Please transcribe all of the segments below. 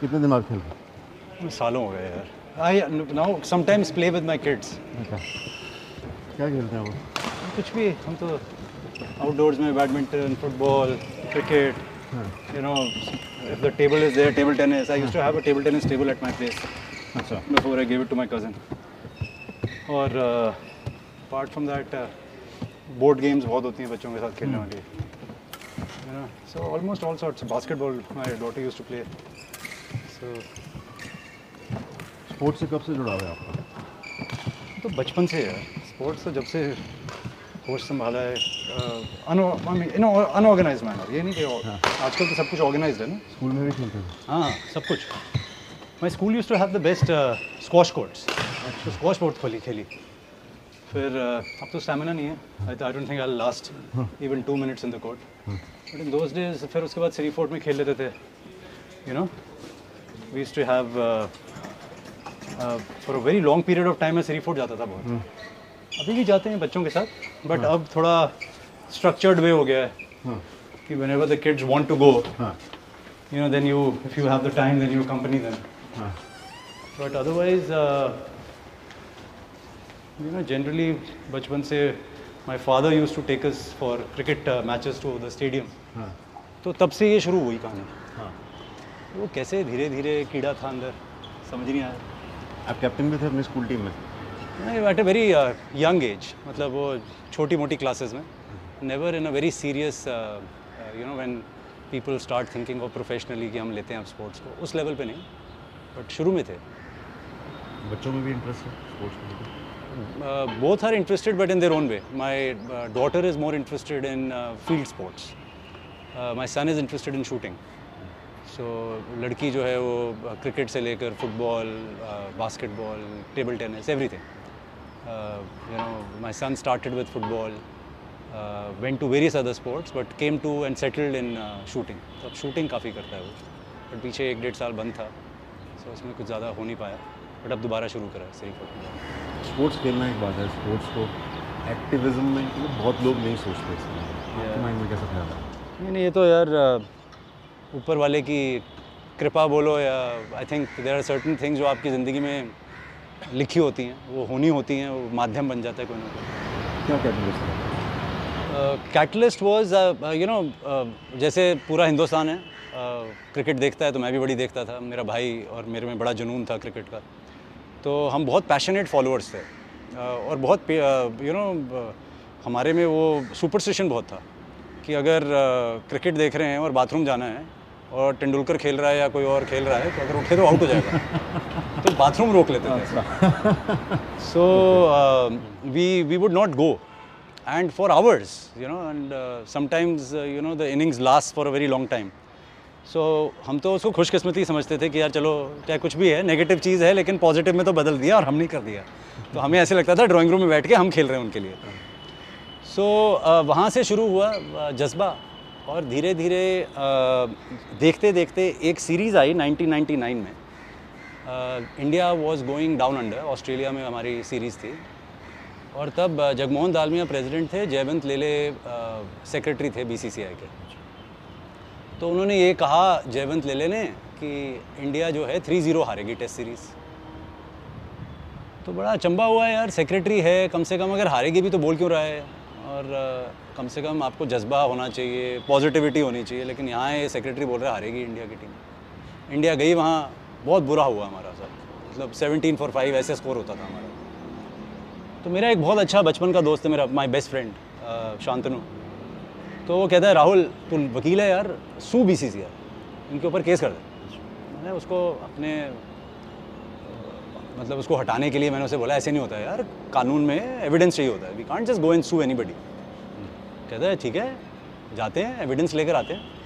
कितने दिन बाद खेल सालों हो गए यार। I now sometimes play with my kids क्या खेलते हैं वो? कुछ भी हम तो आउटडोर्स में badminton football cricket you know if the table is there table tennis I used to have a table tennis table at my place अच्छा। Before I give it to my cousin और apart from that board games बहुत होती हैं बच्चों के साथ खेलने हाँ। वाली। So almost all sorts basketball my daughter used to play so sports से कब से जुड़ा हुआ है आपका? तो बचपन से है। स्पोर्ट्स तो जब से होश संभाला है अनऑर्गेनाइज मैनर ये नहीं कि आजकल तो सब कुछ ऑर्गेनाइज है ना? स्कूल में भी खेलते थे हाँ सब कुछ। My school use to have the best squash courts तो स्क्वाश बहुत खोली खेली। फिर uh, अब तो स्टेमिना नहीं है। I I don't think I last even two minutes in the court but in those days फिर उसके बाद श्री फोर्ट में खेल लेते थे। You know we too have for a very long period of time मैं सिर्फ़ फोर्ट जाता था बहुत। हम्म। अभी भी जाते हैं बच्चों के साथ बट हाँ। अब थोड़ा स्ट्रक्चर्ड वे हो गया है हाँ। कि whenever the kids want to go you know then you if you have the time then you company then but otherwise you know generally बचपन से my father use to take us for cricket matches to the stadium तो तब से ये शुरू हुई कहानी। वो कैसे धीरे धीरे कीड़ा था अंदर? समझ नहीं आया। आप कैप्टन भी थे अपनी स्कूल टीम में? नहीं at a very young age मतलब वो छोटी मोटी क्लासेस में never in a very serious you know when people start thinking of professionally कि हम लेते हैं अब स्पोर्ट्स को उस लेवल पे नहीं। बट शुरू में थे। बच्चों में भी इंटरेस्ट है स्पोर्ट्स में Uh, both are interested, but in their own way. My uh, daughter is more interested in uh, field sports. My son is interested in shooting. So लड़की जो है वो क्रिकेट से लेकर football basketball table tennis everything you know my son started with football went to various other sports but came to and settled in shooting तो अब shooting काफ़ी करता है वो. बट पीछे एक डेढ़ साल बंद था सो so, उसमें कुछ ज़्यादा हो नहीं पाया. बट अब दोबारा शुरू करा सही फुटबॉल स्पोर्ट्स खेलना एक बात है स्पोर्ट्स को एक्टिविज्म में मतलब बहुत लोग नहीं सोचते इसमें माइंड में कैसा ख्याल है? नहीं नहीं ये तो यार अ, ऊपर वाले की कृपा बोलो या I think there are certain things जो आपकी ज़िंदगी में लिखी होती हैं वो होनी होती हैं वो माध्यम बन जाता है कोई ना कोई। क्या कैटलिस्ट है कैटलिस्ट वॉज़ यू नो जैसे पूरा हिंदुस्तान है क्रिकेट देखता है तो मैं भी बड़ी देखता था मेरा भाई और मेरे में बड़ा जुनून था क्रिकेट का। तो हम बहुत पैशनेट फॉलोअर्स थे अ, और बहुत यू नो you know, हमारे में वो सुपरस्टिशन बहुत था कि अगर क्रिकेट देख रहे हैं और बाथरूम जाना है और तेंदुलकर खेल रहा है या कोई और खेल रहा है तो अगर उठे तो आउट हो जाएगा। तो बाथरूम रोक लेते थे। So we we would not go and for hours you know and and you know the innings last for a very long time so हम तो उसको खुशकिस्मती समझते थे कि यार चलो चाहे कुछ भी है नेगेटिव चीज़ है लेकिन पॉजिटिव में तो बदल दिया और हम नहीं कर दिया। तो हमें ऐसे लगता था ड्राइंग रूम में बैठ के हम खेल रहे हैं उनके लिए। सो so, uh, वहाँ से शुरू हुआ uh, जज्बा। और धीरे धीरे देखते देखते एक सीरीज़ आई 1999 में। India was going down under Australia में हमारी सीरीज़ थी। और तब जगमोहन दालमिया प्रेसिडेंट थे, जयवंत लेले सेक्रेटरी थे बीसीसीआई के। तो उन्होंने ये कहा, जयवंत लेले ने, कि इंडिया जो है थ्री ज़ीरो हारेगी टेस्ट सीरीज़। तो बड़ा अचंबा हुआ है यार, सेक्रेटरी है, कम से कम अगर हारेगी भी तो बोल क्यों रहा है? और कम से कम आपको जज्बा होना चाहिए पॉजिटिविटी होनी चाहिए, लेकिन यहाँ ये सेक्रेटरी बोल रहा हारेगी इंडिया की टीम इंडिया गई वहाँ, बहुत बुरा हुआ हमारा सर। मतलब सेवनटीन फॉर फाइव ऐसे स्कोर होता था हमारा। तो मेरा एक बहुत अच्छा बचपन का दोस्त है मेरा माई बेस्ट फ्रेंड शांतनु। तो वो कहता है, राहुल, तू वकील है यार, सू बी सी सी इनके ऊपर केस कर दे। मैंने उसको अपने मतलब उसको हटाने के लिए मैंने उसे बोला, ऐसे नहीं होता है यार, कानून में एविडेंस चाहिए होता है। We can't just go and sue anybody कहता है, ठीक है, जाते हैं एविडेंस लेकर आते हैं.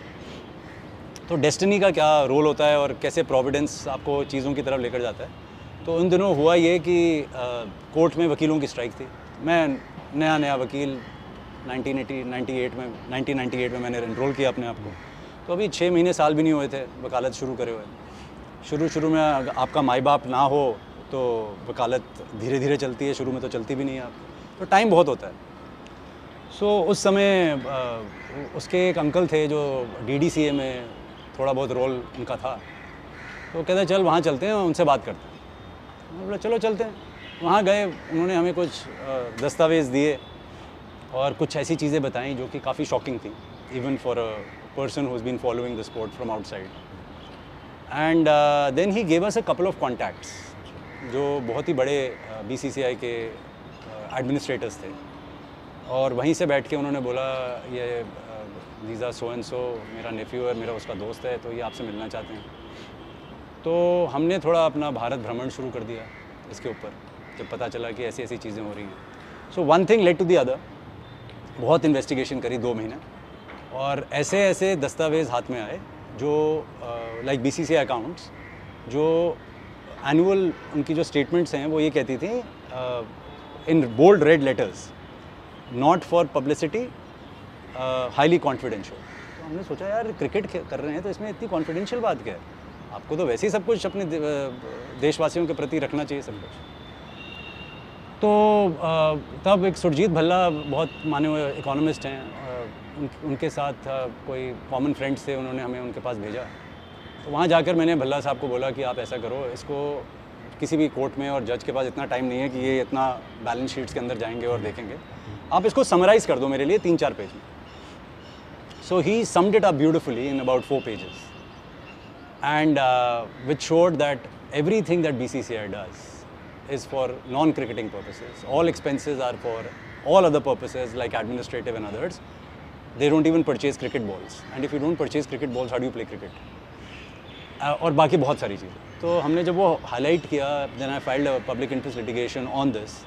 तो डेस्टिनी का क्या रोल होता है और कैसे प्रोविडेंस आपको चीज़ों की तरफ़ लेकर जाता है? तो उन दिनों हुआ ये कि कोर्ट में वकीलों की स्ट्राइक थी। मैं नया नया वकील 1980 98 में 1998 में मैंने इनरोल किया अपने आप को। तो अभी छः महीने साल भी नहीं हुए थे वकालत शुरू करे हुए। शुरू शुरू में आपका माई बाप ना हो तो वकालत धीरे धीरे चलती है, शुरू में तो चलती भी नहीं है। आप तो टाइम बहुत होता है। सो so, उस समय अ, उसके एक अंकल थे जो डीडीसीए में थोड़ा बहुत रोल उनका था। तो कहते चल वहाँ चलते हैं उनसे बात करते हैं। बोला चलो चलते हैं। वहाँ गए उन्होंने हमें कुछ दस्तावेज़ दिए और कुछ ऐसी चीज़ें बताई जो कि काफ़ी शॉकिंग थी even for a person who's been following the sport from outside and then he gave us a couple of contacts जो बहुत ही बड़े बी आई के एडमिनिस्ट्रेटर्स थे। और वहीं से बैठ के उन्होंने बोला, ये वीज़ा सो एंड सो मेरा नेफ्यू है, मेरा उसका दोस्त है तो ये आपसे मिलना चाहते हैं। तो हमने थोड़ा अपना भारत भ्रमण शुरू कर दिया इसके ऊपर, जब पता चला कि ऐसी ऐसी चीज़ें हो रही हैं। So one thing led to the other बहुत इन्वेस्टिगेशन करी दो महीने, और ऐसे ऐसे दस्तावेज़ हाथ में आए, जो लाइक बी सी अकाउंट्स जो एनुअल उनकी जो स्टेटमेंट्स हैं, वो ये कहती थी in bold red letters not for publicity highly confidential तो हमने सोचा यार क्रिकेट कर रहे हैं तो इसमें इतनी कॉन्फिडेंशियल बात क्या है? आपको तो वैसे ही सब कुछ अपने देशवासियों के प्रति रखना चाहिए सब कुछ. तो तब एक सुरजीत भल्ला बहुत माने हुए इकोनॉमिस्ट हैं उन, उनके साथ कोई कॉमन फ्रेंड्स थे उन्होंने हमें उनके पास भेजा। तो वहाँ जाकर मैंने भल्ला साहब को बोला कि आप ऐसा करो इसको किसी भी कोर्ट में और जज के पास इतना टाइम नहीं है कि ये इतना बैलेंस शीट्स के अंदर जाएँगे और देखेंगे। आप इसको समराइज कर दो मेरे लिए तीन चार पेज में। So he summed it up beautifully in about four pages and which showed that everything that B C C I does is for non cricketing purposes all expenses are for all other purposes like administrative and others they don't even purchase cricket balls and if you don't purchase cricket balls how you play cricket और बाकी बहुत सारी चीज़ें। तो हमने जब वो highlight किया then I filed public interest litigation on this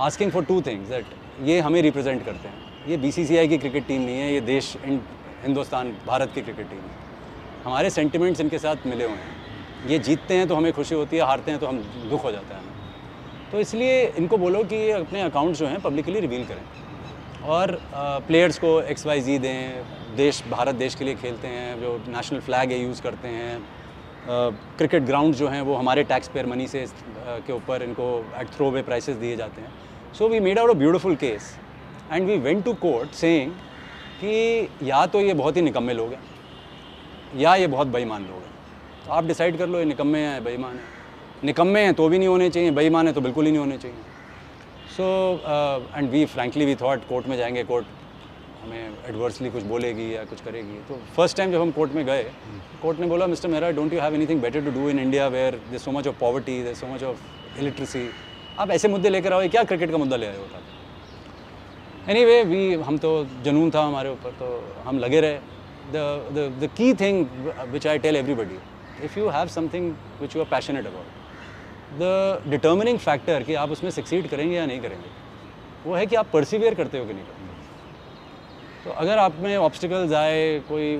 asking for two things that ये हमें रिप्रेजेंट करते हैं। ये बीसीसीआई की क्रिकेट टीम नहीं है, ये देश हिंदुस्तान, भारत की क्रिकेट टीम है। हमारे सेंटिमेंट्स इनके साथ मिले हुए हैं। ये जीतते हैं तो हमें खुशी होती है, हारते हैं तो हम दुख हो जाता है हमें। तो इसलिए इनको बोलो कि ये अपने अकाउंट्स जो हैं पब्लिकली रिवील करें। और प्लेयर्स को एक्स वाई जी दें, देश, भारत देश के लिए खेलते हैं, जो नेशनल फ्लैग है यूज़ करते हैं। क्रिकेट ग्राउंड जो हैं, वो हमारे टैक्स पेयर मनी से के ऊपर इनको एट थ्रो वे प्राइसेस दिए जाते हैं। So we made out a beautiful case and we went to court saying कि या तो ये बहुत ही निकम्मे लोग हैं, या ये बहुत बेईमान लोग हैं। तो आप डिसाइड कर लो, ये निकम्मे हैं या बेईमान हैं। निकम्मे हैं तो भी नहीं होने चाहिए, बेईमान है तो बिल्कुल ही नहीं होने चाहिए। So and we frankly we thought court में जाएँगे कोर्ट हमें एडवर्सली कुछ बोलेगी या कुछ करेगी। तो फ़र्स्ट टाइम जब हम कोर्ट में गए कोर्ट ने बोला, mister Mehra don't you have anything better to do in India where they so much of poverty they so much of illiteracy आप ऐसे मुद्दे लेकर आओ क्या क्रिकेट का मुद्दा ले आए होता एनी वे वी हम तो जुनून था हमारे ऊपर तो हम लगे रहे। The the key thing which I tell everybody, if you have something which you are passionate about, the determining कि आप उसमें सक्सीड करेंगे या नहीं करेंगे वो है कि आप परसिवियर करते हो कि नहीं करते तो अगर आप में ऑब्स्टिकल्स आए कोई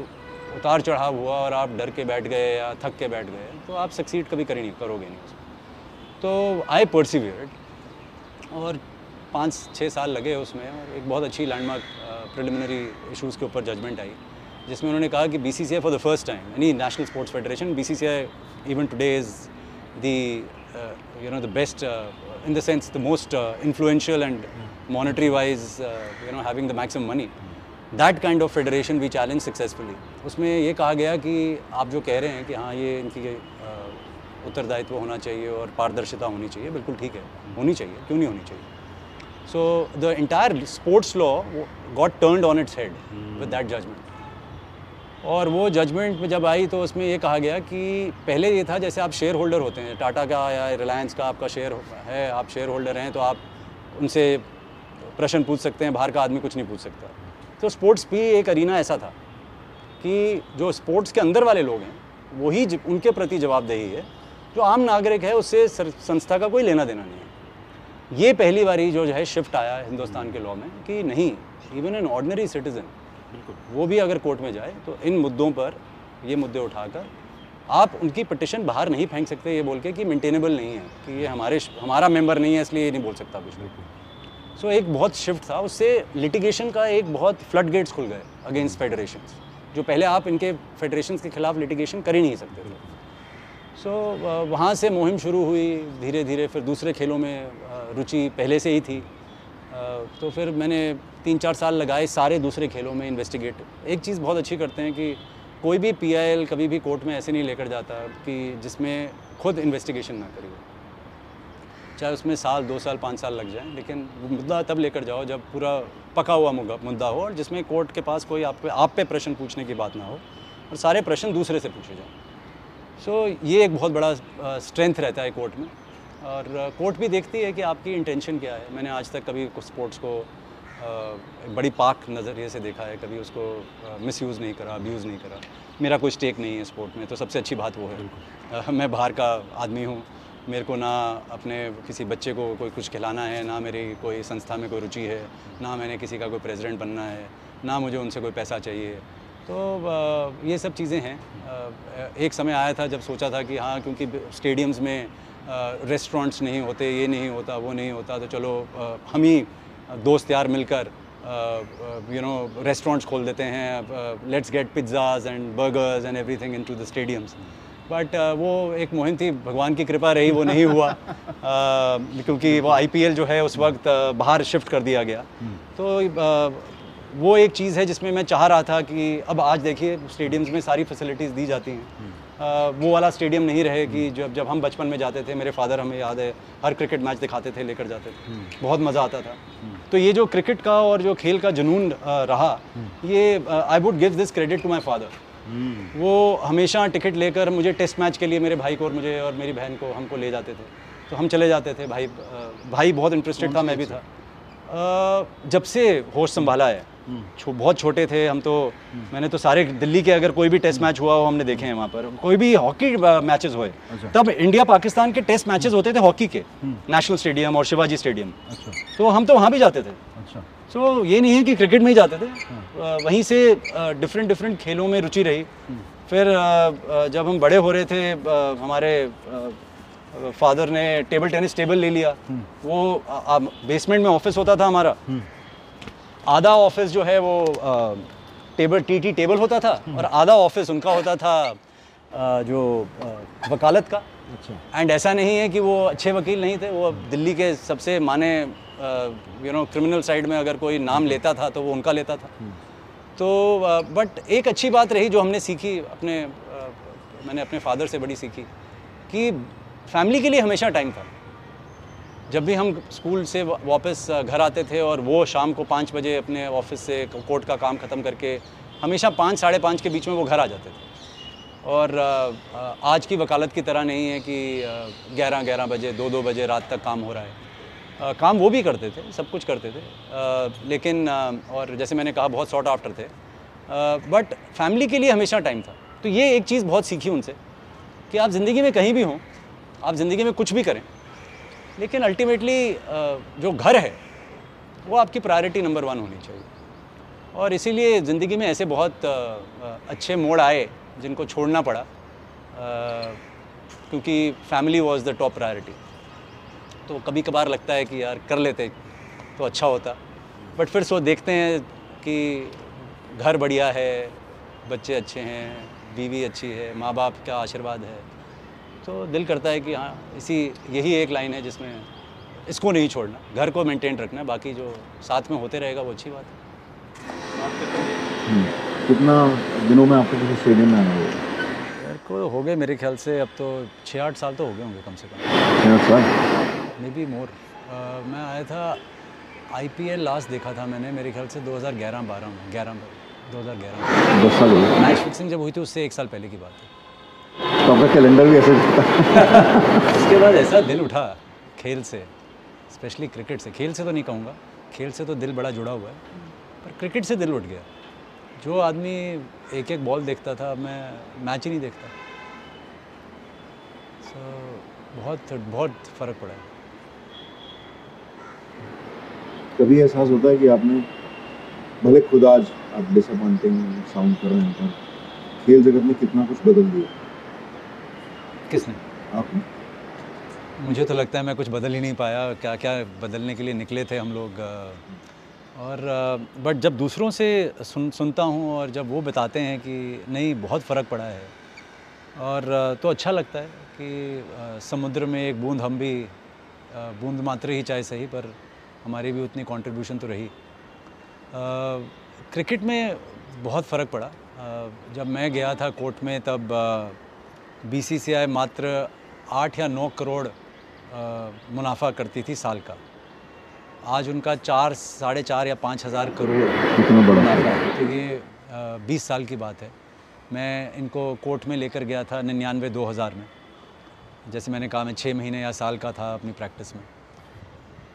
उतार चढ़ाव हुआ और आप डर के बैठ गए या थक के बैठ गए तो आप सक्सीड कभी कर नहीं करोगे नहीं उसमें। तो आई परसिवियर्ड और पाँच छः साल लगे उसमें और एक बहुत अच्छी लैंडमार्क प्रिलिमिनरी इशूज़ के ऊपर जजमेंट आई जिसमें उन्होंने कहा कि B C C I for the first time यानी national sports federation B C C I even today is the you know the best in the sense the most uh, influential and monetary wise uh, you know having the maximum money. That kind of federation उसमें ये कहा गया कि आप जो कह रहे हैं कि हाँ ये इनकी uh, उत्तरदायित्व होना चाहिए और पारदर्शिता होनी चाहिए। बिल्कुल ठीक है। होनी चाहिए। क्यों नहीं होनी चाहिए? So the entire sports law got turned on its head with that judgement और वो जजमेंट में जब आई तो उसमें ये कहा गया कि पहले ये था जैसे आप शेयर होल्डर होते हैं टाटा का या रिलायंस का आपका शेयर है, आप शेयर होल्डर हैं तो आप उनसे प्रश्न पूछ सकते हैं, बाहर का आदमी कुछ नहीं पूछ सकता। तो स्पोर्ट्स भी एक अरीना ऐसा था कि जो स्पोर्ट्स के अंदर वाले लोग हैं वही उनके प्रति जवाबदेही है। जो आम नागरिक है उससे संस्था का कोई लेना देना नहीं है। ये पहली बारी जो है शिफ्ट आया हिंदुस्तान के लॉ में कि नहीं इवन एन ऑर्डनरी सिटीज़न बिल्कुल। वो भी अगर कोर्ट में जाए तो इन मुद्दों पर ये मुद्दे उठाकर आप उनकी पटिशन बाहर नहीं फेंक सकते ये बोल के कि मेंटेनेबल नहीं है कि ये हमारे हमारा मेंबर नहीं है इसलिए ये नहीं बोल सकता कुछ बिल्कुल। सो so, एक बहुत शिफ्ट था उससे लिटिगेशन का एक बहुत फ्लड गेट्स खुल गए अगेंस्ट फेडरेशन जो पहले आप इनके फेडरेशन के खिलाफ लिटिगेशन कर ही नहीं सकते थे। सो so, वहाँ से मुहिम शुरू हुई धीरे धीरे फिर दूसरे खेलों में रुचि पहले से ही थी। तो फिर मैंने तीन चार साल लगाए सारे दूसरे खेलों में इन्वेस्टिगेट एक चीज़ बहुत अच्छी करते हैं कि कोई भी पीआईएल कभी भी कोर्ट में ऐसे नहीं लेकर जाता कि जिसमें खुद इन्वेस्टिगेशन ना करी चाहे उसमें साल दो साल पाँच साल लग जाए लेकिन मुद्दा तब लेकर जाओ जब पूरा पका हुआ मुद्दा हो और जिसमें कोर्ट के पास कोई आप पे आप पे प्रश्न पूछने की बात ना हो और सारे प्रश्न दूसरे से पूछे जाएँ। सो so, ये एक बहुत बड़ा स्ट्रेंथ रहता है कोर्ट में। और कोर्ट भी देखती है कि आपकी इंटेंशन क्या है। मैंने आज तक कभी स्पोर्ट्स को बड़ी पाक नज़रिए से देखा है। कभी उसको मिस यूज़ नहीं करा अब्यूज़ नहीं करा। मेरा कोई स्टेक नहीं है स्पोर्ट में तो सबसे अच्छी बात वो है। मैं बाहर का आदमी हूँ। मेरे को ना अपने किसी बच्चे को कोई कुछ खिलाना है ना मेरी कोई संस्था में कोई रुचि है ना मैंने किसी का कोई प्रेसिडेंट बनना है ना मुझे उनसे कोई पैसा चाहिए। तो ये सब चीज़ें हैं। एक समय आया था जब सोचा था कि हाँ क्योंकि स्टेडियम्स में रेस्टोरेंट्स नहीं होते ये नहीं होता वो नहीं होता तो चलो हम ही दोस्त यार मिलकर यू नो रेस्टोरेंट्स खोल देते हैं let's get pizzas and burgers and everything into the stadiums but वो एक मुहिम थी भगवान की कृपा रही वो नहीं हुआ। uh, क्योंकि वो आईपीएल जो है उस वक्त बाहर शिफ्ट कर दिया गया। तो uh, वो एक चीज़ है जिसमें मैं चाह रहा था कि अब आज देखिए स्टेडियम्स में सारी फैसिलिटीज़ दी जाती हैं। अ, वो वाला स्टेडियम नहीं रहे कि जब जब हम बचपन में जाते थे मेरे फादर हमें याद है हर क्रिकेट मैच दिखाते थे लेकर जाते थे। बहुत मज़ा आता था। तो ये जो क्रिकेट का और जो खेल का जुनून रहा ये I would give this credit to my father वो हमेशा टिकट लेकर मुझे टेस्ट मैच के लिए मेरे भाई को और मुझे और मेरी बहन को हमको ले जाते थे। तो हम चले जाते थे भाई भाई बहुत इंटरेस्टेड था मैं भी था। जब से होश संभाला है छो, बहुत छोटे थे हम तो मैंने तो सारे दिल्ली के अगर कोई भी टेस्ट मैच हुआ हो हमने देखे हैं वहाँ पर। कोई भी हॉकी मैचेस हुए अच्छा। तब इंडिया पाकिस्तान के टेस्ट मैचेस होते थे हॉकी के नेशनल स्टेडियम और शिवाजी स्टेडियम। अच्छा। तो हम तो वहाँ भी जाते थे। अच्छा। सो ये नहीं है कि क्रिकेट में ही जाते थे। वहीं से डिफरेंट डिफरेंट खेलों में रुचि रही। फिर अ, अ, जब हम बड़े हो रहे थे हमारे फादर ने टेबल टेनिस टेबल ले लिया। वो बेसमेंट में ऑफ़िस होता था हमारा। आधा ऑफ़िस जो है वो टेबल टी टेबल होता था और आधा ऑफ़िस उनका होता था अ, जो अ, वकालत का। अच्छा। एंड ऐसा नहीं है कि वो अच्छे वकील नहीं थे वो अब दिल्ली के सबसे माने यू नो क्रिमिनल साइड में अगर कोई नाम लेता था तो वो उनका लेता था। तो बट एक अच्छी बात रही जो हमने सीखी अपने मैंने अपने फादर से बड़ी सीखी कि फैमिली के लिए हमेशा टाइम था। जब भी हम स्कूल से वापस घर आते थे और वो शाम को पाँच बजे अपने ऑफ़िस से कोर्ट का काम ख़त्म करके हमेशा पाँच, साढ़े पाँच के बीच में वो घर आ जाते थे। और आज की वकालत की तरह नहीं है कि ग्यारह ग्यारह बजे, दो दो बजे रात तक काम हो रहा है। काम वो भी करते थे, सब कुछ करते थे। लेकिन और जैसे मैंने कहा, बहुत शॉर्ट आफ्टर थे। बट फैमिली के लिए हमेशा टाइम था। तो ये एक चीज़ बहुत सीखी उनसे कि आप ज़िंदगी में कहीं भी हों, आप ज़िंदगी में कुछ भी करें लेकिन अल्टीमेटली जो घर है, वो आपकी प्रायोरिटी नंबर वन होनी चाहिए। और इसीलिए ज़िंदगी में ऐसे बहुत अच्छे मोड़ आए जिनको छोड़ना पड़ा क्योंकि family was the top priority तो कभी कभार लगता है कि यार कर लेते तो अच्छा होता। बट फिर सो देखते हैं कि घर बढ़िया है, बच्चे अच्छे हैं, बीवी अच्छी है, माँ बाप का आशीर्वाद है। तो दिल करता है कि हाँ इसी यही एक लाइन है जिसमें इसको नहीं छोड़ना घर को मेंटेन रखना बाकी जो साथ में होते रहेगा वो अच्छी बात है। हम्म। कितना दिनों में आपको किसी स्टेडियम में आना होगा मेरे को हो गए मेरे ख्याल से अब तो छः आठ साल तो हो गए होंगे कम से कम। साल? मे बी मोर मैं आया था आईपीएल लास्ट देखा था मैंने मेरे ख्याल से 2011 12 में 11 में 2011 दस साल हो गए। मैच फिक्सिंग जब हुई थी उससे एक साल पहले की बात है। तो आपका कैलेंडर भी ऐसे उसके बाद ऐसा दिल उठा खेल से स्पेशली क्रिकेट से। खेल से तो नहीं कहूँगा खेल से तो दिल बड़ा जुड़ा हुआ है पर क्रिकेट से दिल उठ गया। जो आदमी एक एक बॉल देखता था मैं मैच ही नहीं देखता। सो so, बहुत बहुत फ़र्क पड़ा है। कभी एहसास होता है कि आपने भले खुद आज आप डिसअपॉइंटिंग साउंड कर रहे हैं पर खेल जगत में कितना कुछ बदल दिया। किसने? आपने मुझे तो लगता है मैं कुछ बदल ही नहीं पाया क्या क्या बदलने के लिए निकले थे हम लोग और बट जब दूसरों से सुन सुनता हूँ और जब वो बताते हैं कि नहीं बहुत फ़र्क पड़ा है और तो अच्छा लगता है कि समुद्र में एक बूंद हम भी बूंद मात्र ही चाहे सही पर हमारी भी उतनी कंट्रीब्यूशन तो रही। क्रिकेट में बहुत फ़र्क पड़ा। जब मैं गया था कोर्ट में तब बीसीसीआई मात्र आठ या नौ करोड़ मुनाफा करती थी साल का। आज उनका चार साढ़े चार या पाँच हज़ार करोड़ मुनाफा है। तो ये बीस साल की बात है। मैं इनको कोर्ट में लेकर गया था निन्यानवे दो हज़ार में। जैसे मैंने कहा मैं छः महीने या साल का था अपनी प्रैक्टिस में।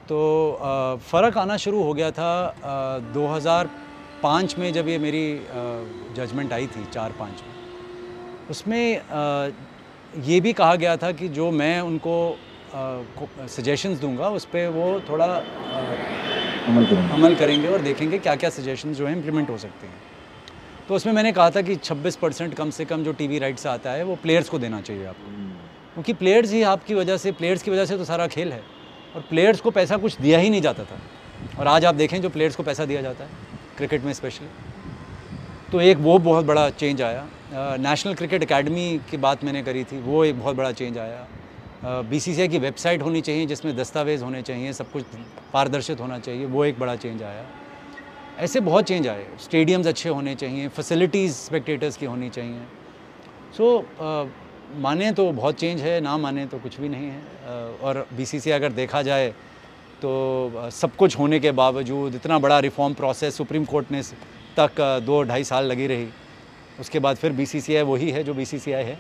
तो फ़र्क आना शुरू हो गया था अ, 2005 में जब ये मेरी जजमेंट आई थी चार पाँच में। उसमें ये भी कहा गया था कि जो मैं उनको सजेशंस दूँगा उस पर वो थोड़ा अमल करेंगे। अमल करेंगे और देखेंगे क्या क्या सजेशंस जो है इम्प्लीमेंट हो सकते हैं। तो उसमें मैंने कहा था कि 26 परसेंट कम से कम जो टीवी राइट्स आता है वो प्लेयर्स को देना चाहिए आपको। क्योंकि प्लेयर्स ही आपकी वजह से प्लेयर्स की वजह से तो सारा खेल है। और प्लेयर्स को पैसा कुछ दिया ही नहीं जाता था। और आज आप देखें जो प्लेयर्स को पैसा दिया जाता है क्रिकेट में स्पेशली तो एक वो बहुत बड़ा चेंज आया। नेशनल क्रिकेट एकेडमी की बात मैंने करी थी वो एक बहुत बड़ा चेंज आया। बीसीसीआई की वेबसाइट होनी चाहिए जिसमें दस्तावेज़ होने चाहिए सब कुछ पारदर्शित होना चाहिए वो एक बड़ा चेंज आया। ऐसे बहुत चेंज आए। स्टेडियम्स अच्छे होने चाहिए फैसिलिटीज़ स्पेक्टेटर्स की होनी चाहिए। सो माने तो बहुत चेंज है ना माने तो कुछ भी नहीं है। अ, और बीसीसीआई अगर देखा जाए तो अ, सब कुछ होने के बावजूद इतना बड़ा रिफॉर्म प्रोसेस सुप्रीम कोर्ट ने तक दो ढाई साल लगी रही। उसके बाद फिर बीसीसीआई वही है जो बीसीसीआई है।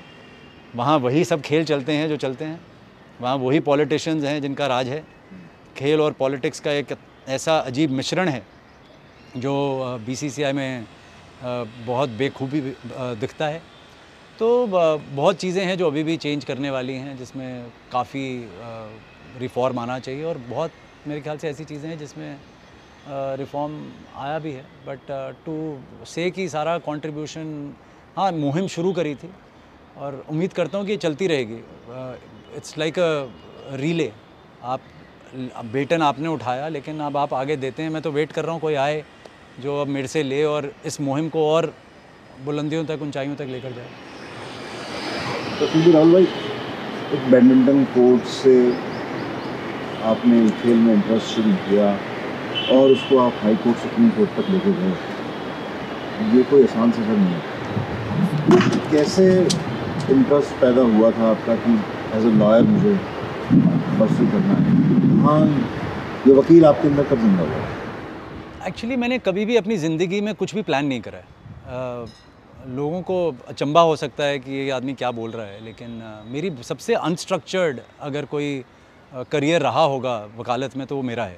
वहाँ वही सब खेल चलते हैं जो चलते हैं। वहाँ वही पॉलिटिशियंस हैं जिनका राज है। खेल और पॉलिटिक्स का एक ऐसा अजीब मिश्रण है जो बीसीसीआई में बहुत बेखूबी दिखता है। तो बहुत चीज़ें हैं जो अभी भी चेंज करने वाली हैं, जिसमें काफ़ी रिफॉर्म आना चाहिए और बहुत मेरे ख्याल से ऐसी चीज़ें हैं जिसमें रिफॉर्म आया भी है बट टू से कि सारा कंट्रीब्यूशन हाँ मुहिम शुरू करी थी, और उम्मीद करता हूँ कि चलती रहेगी। इट्स लाइक अ रीले आप बेटन आपने उठाया, लेकिन अब आप आगे देते हैं, मैं तो वेट कर रहा हूँ कोई आए जो अब मेरे से ले और इस मुहिम को और बुलंदियों तक, ऊंचाइयों तक लेकर जाए। तो राहुल भाई, एक बैडमिंटन कोर्ट से आपने खेल में इंटरेस्ट शुरू किया और उसको आप हाई कोर्ट सुप्रीम कोर्ट तक लेके गए। ये कोई आसान सफ़र नहीं है। कैसे इंटरेस्ट पैदा हुआ था आपका कि एज ए लॉयर मुझे परस्यू करना है? हाँ ये वकील आपके अंदर कब ज़िंदा हुआ? एक्चुअली मैंने कभी भी अपनी ज़िंदगी में कुछ भी प्लान नहीं करा है। लोगों को अचंबा हो सकता है कि ये आदमी क्या बोल रहा है, लेकिन मेरी सबसे अनस्ट्रक्चर्ड अगर कोई करियर रहा होगा वकालत में तो वो मेरा है।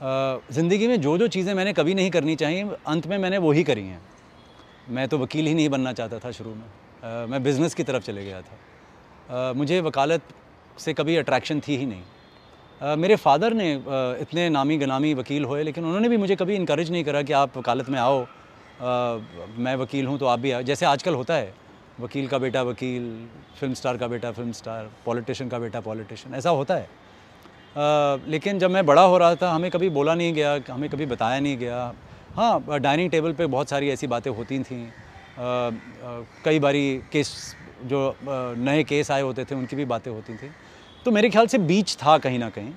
ज़िंदगी में जो जो चीज़ें मैंने कभी नहीं करनी चाहिए अंत में मैंने वही करी हैं। मैं तो वकील ही नहीं बनना चाहता था शुरू में। अ, मैं बिज़नेस की तरफ़ चले गया था। अ, मुझे वकालत से कभी अट्रैक्शन थी ही नहीं। अ, मेरे फादर ने अ, इतने नामी गनामी वकील हुए लेकिन उन्होंने भी मुझे कभी इनक्रेज नहीं करा कि आप वकालत में आओ। अ, मैं वकील हूँ तो आप भी आओ जैसे आजकल होता है वकील का बेटा वकील फ़िल्म स्टार का बेटा फ़िल्म स्टार पॉलिटिशियन का बेटा पॉलिटिशियन ऐसा होता है। लेकिन जब मैं बड़ा हो रहा था, हमें कभी बोला नहीं गया, हमें कभी बताया नहीं गया। हाँ डाइनिंग टेबल पे बहुत सारी ऐसी बातें होती थी। कई बारी केस, जो नए केस आए होते थे, उनकी भी बातें होती थी। तो मेरे ख्याल से बीच था कहीं ना कहीं,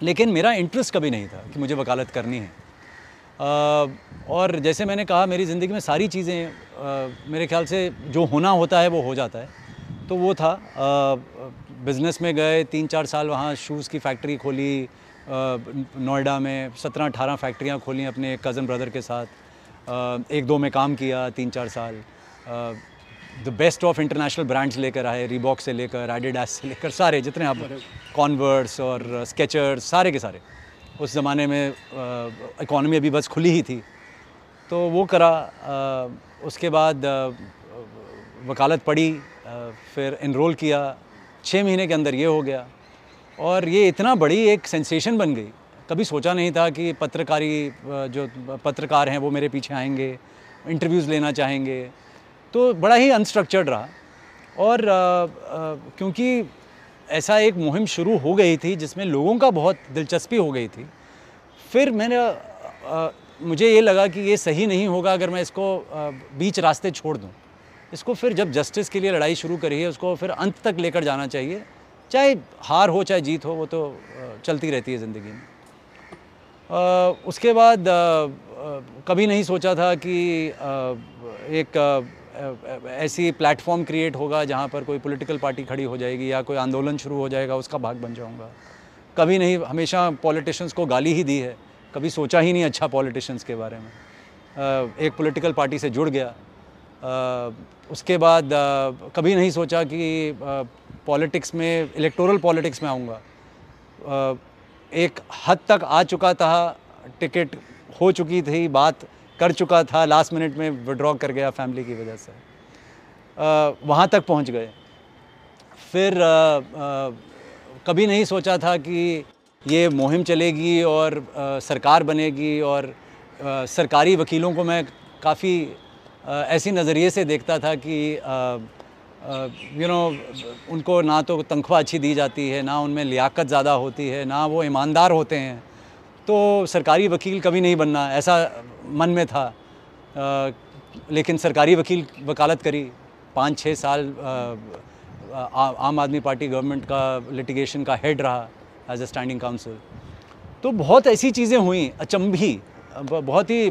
लेकिन मेरा इंटरेस्ट कभी नहीं था कि मुझे वकालत करनी है। और जैसे मैंने कहा, मेरी ज़िंदगी में सारी चीज़ें मेरे ख्याल से जो होना होता है, वो हो जाता है। तो वो था बिज़नेस में गए तीन चार साल वहाँ शूज़ की फैक्ट्री खोली नोएडा में सत्रह अठारह फैक्ट्रियाँ खोली अपने कज़न ब्रदर के साथ। एक दो में काम किया तीन चार साल the best of international brands लेकर आए रीबॉक से लेकर एडिडास से लेकर सारे जितने आप कॉन्वर्ट्स और स्केचर्स सारे के सारे। उस ज़माने में इकॉनमी अभी बस खुली ही थी। तो वो करा अ, उसके बाद अ, वकालत पढ़ी फिर इनरोल किया। छः महीने के अंदर ये हो गया। और ये इतना बड़ी एक सेंसेशन बन गई। कभी सोचा नहीं था कि पत्रकारी जो पत्रकार हैं वो मेरे पीछे आएँगे इंटरव्यूज़ लेना चाहेंगे। तो बड़ा ही अनस्ट्रक्चर्ड रहा। और क्योंकि ऐसा एक मुहिम शुरू हो गई थी जिसमें लोगों का बहुत दिलचस्पी हो गई थी। फिर मैंने अ, मुझे ये लगा कि ये सही नहीं होगा अगर मैं इसको अ, बीच रास्ते छोड़ दूँ। इसको फिर जब जस्टिस के लिए लड़ाई शुरू करी है उसको फिर अंत तक लेकर जाना चाहिए। चाहे हार हो चाहे जीत हो वो तो चलती रहती है ज़िंदगी में। उसके बाद अ, अ, कभी नहीं सोचा था कि एक ऐसी प्लेटफॉर्म क्रिएट होगा जहाँ पर कोई पॉलिटिकल पार्टी खड़ी हो जाएगी या कोई आंदोलन शुरू हो जाएगा उसका भाग बन जाऊँगा। कभी नहीं हमेशा पॉलिटिशियंस को गाली ही दी है। कभी सोचा ही नहीं अच्छा पॉलिटिशियंस के बारे में। एक पॉलिटिकल पार्टी से जुड़ गया। उसके बाद कभी नहीं सोचा कि पॉलिटिक्स में इलेक्टोरल पॉलिटिक्स में आऊँगा। एक हद तक आ चुका था टिकट हो चुकी थी बात कर चुका था लास्ट मिनट में विड्रॉ कर गया फैमिली की वजह से। वहाँ तक पहुँच गए। फिर अ, अ, कभी नहीं सोचा था कि ये मुहिम चलेगी और अ, सरकार बनेगी और सरकारी वकीलों को मैं काफ़ी ऐसी नज़रिए से देखता था कि यू नो उनको ना तो तनख्वाह अच्छी दी जाती है ना उनमें लियाकत ज़्यादा होती है ना वो ईमानदार होते हैं। तो सरकारी वकील कभी नहीं बनना ऐसा मन में था। अ, लेकिन सरकारी वकील वकालत करी। पाँच छः साल अ, आ, आम आदमी पार्टी गवर्नमेंट का लिटिगेशन का हेड रहा एज ए स्टैंडिंग काउंसिल तो बहुत ऐसी चीज़ें हुई अचंभी बहुत ही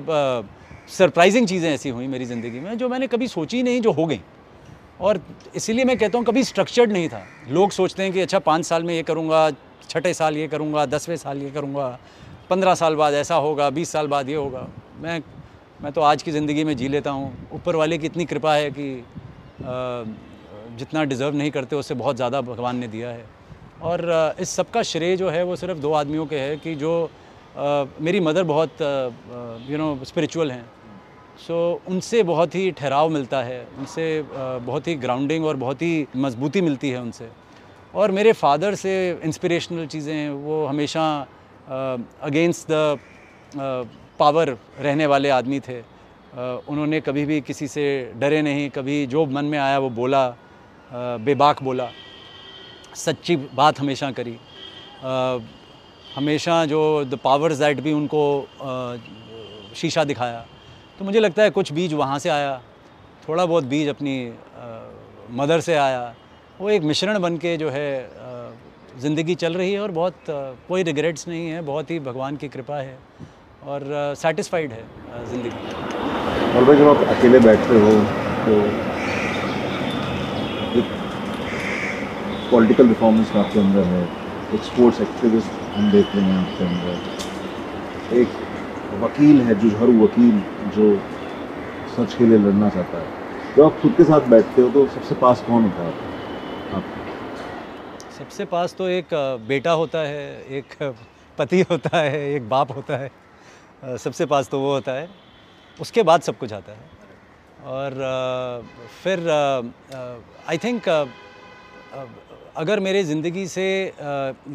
सरप्राइजिंग चीज़ें ऐसी हुई मेरी ज़िंदगी में, जो मैंने कभी सोची नहीं, जो हो गई। और इसीलिए मैं कहता हूँ कभी स्ट्रक्चर्ड नहीं था। लोग सोचते हैं कि अच्छा पाँच साल में ये करूँगा, छठे साल ये करूँगा, दसवें साल ये करूँगा, पंद्रह साल बाद ऐसा होगा, बीस साल बाद ये होगा। मैं मैं तो आज की ज़िंदगी में जी लेता हूँ। ऊपर वाले की इतनी कृपा है कि जितना डिज़र्व नहीं करते, उससे बहुत ज़्यादा भगवान ने दिया है। और इस सब का श्रेय जो है, वो सिर्फ़ दो आदमियों के है कि जो मेरी मदर बहुत यू नो स्पिरिचुअल हैं। सो उनसे बहुत ही ठहराव मिलता है, उनसे बहुत ही ग्राउंडिंग और बहुत ही मजबूती मिलती है उनसे। और मेरे फादर से इंस्पिरेशनल चीज़ें हैं, वो हमेशा अगेंस्ट द पावर रहने वाले आदमी थे। उन्होंने कभी भी किसी से डरे नहीं, कभी जो मन में आया वो बोला बेबाक बोला। सच्ची बात हमेशा करी। हमेशा जो द पावर्स दैट भी उनको शीशा दिखाया। तो मुझे लगता है कुछ बीज वहाँ से आया थोड़ा बहुत बीज अपनी आ, मदर से आया। वो एक मिश्रण बन के जो है ज़िंदगी चल रही है और बहुत कोई रिग्रेट्स नहीं है बहुत ही भगवान की कृपा है और सेटिस्फाइड है ज़िंदगी। और भाई जब आप अकेले बैठते हो तो एक पॉलिटिकल रिफॉर्मिस्ट आपके अंदर है एक स्पोर्ट्स एक्टिविस्ट हम देख रहे हैं आपके अंदर एक वकील है जुझारू वकील जो सच के लिए लड़ना चाहता है। जब आप खुद के साथ बैठते हो तो सबसे पास कौन होता है आपके? सबसे पास तो एक बेटा होता है, एक पति होता है, एक बाप होता है सबसे पास तो वो होता है। उसके बाद सब कुछ आता है। और फिर आई थिंक अगर मेरे ज़िंदगी से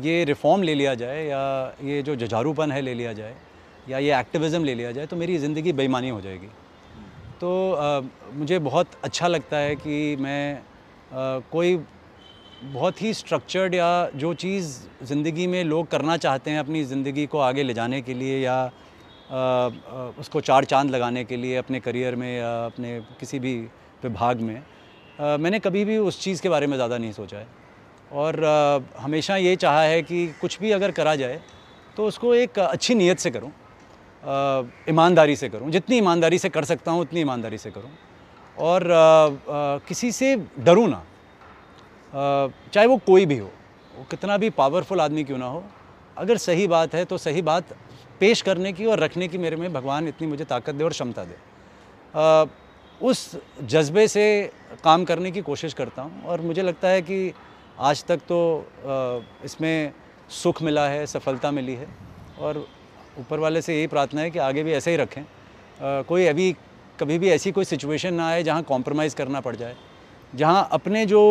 ये रिफ़ॉर्म ले लिया जाए या ये जो जुझारूपन है ले लिया जाए या ये एक्टिविज़म ले लिया जाए तो मेरी ज़िंदगी बेईमानी हो जाएगी। तो अ, मुझे बहुत अच्छा लगता है कि मैं अ, कोई बहुत ही स्ट्रक्चर्ड या जो चीज़ ज़िंदगी में लोग करना चाहते हैं अपनी ज़िंदगी को आगे ले जाने के लिए या अ, उसको चार चाँद लगाने के लिए अपने करियर में या अपने किसी भी विभाग में अ, मैंने कभी भी उस चीज़ के बारे में ज़्यादा नहीं सोचा है। और अ, हमेशा ये चाहा है कि कुछ भी अगर करा जाए तो उसको एक अच्छी नीयत से करूँ। ईमानदारी से करूँ। जितनी ईमानदारी से कर सकता हूँ उतनी ईमानदारी से करूँ। और अ, अ, किसी से डरूं ना चाहे वो कोई भी हो वो कितना भी पावरफुल आदमी क्यों ना हो अगर सही बात है तो सही बात पेश करने की और रखने की मेरे में भगवान इतनी मुझे ताकत दे और क्षमता दे। अ, उस जज्बे से काम करने की कोशिश करता हूँ और मुझे लगता है कि आज तक तो इसमें सुख मिला है सफलता मिली है और ऊपर वाले से यही प्रार्थना है कि आगे भी ऐसे ही रखें। अ, कोई अभी कभी भी ऐसी कोई सिचुएशन ना आए जहाँ कॉम्प्रोमाइज़ करना पड़ जाए जहाँ अपने जो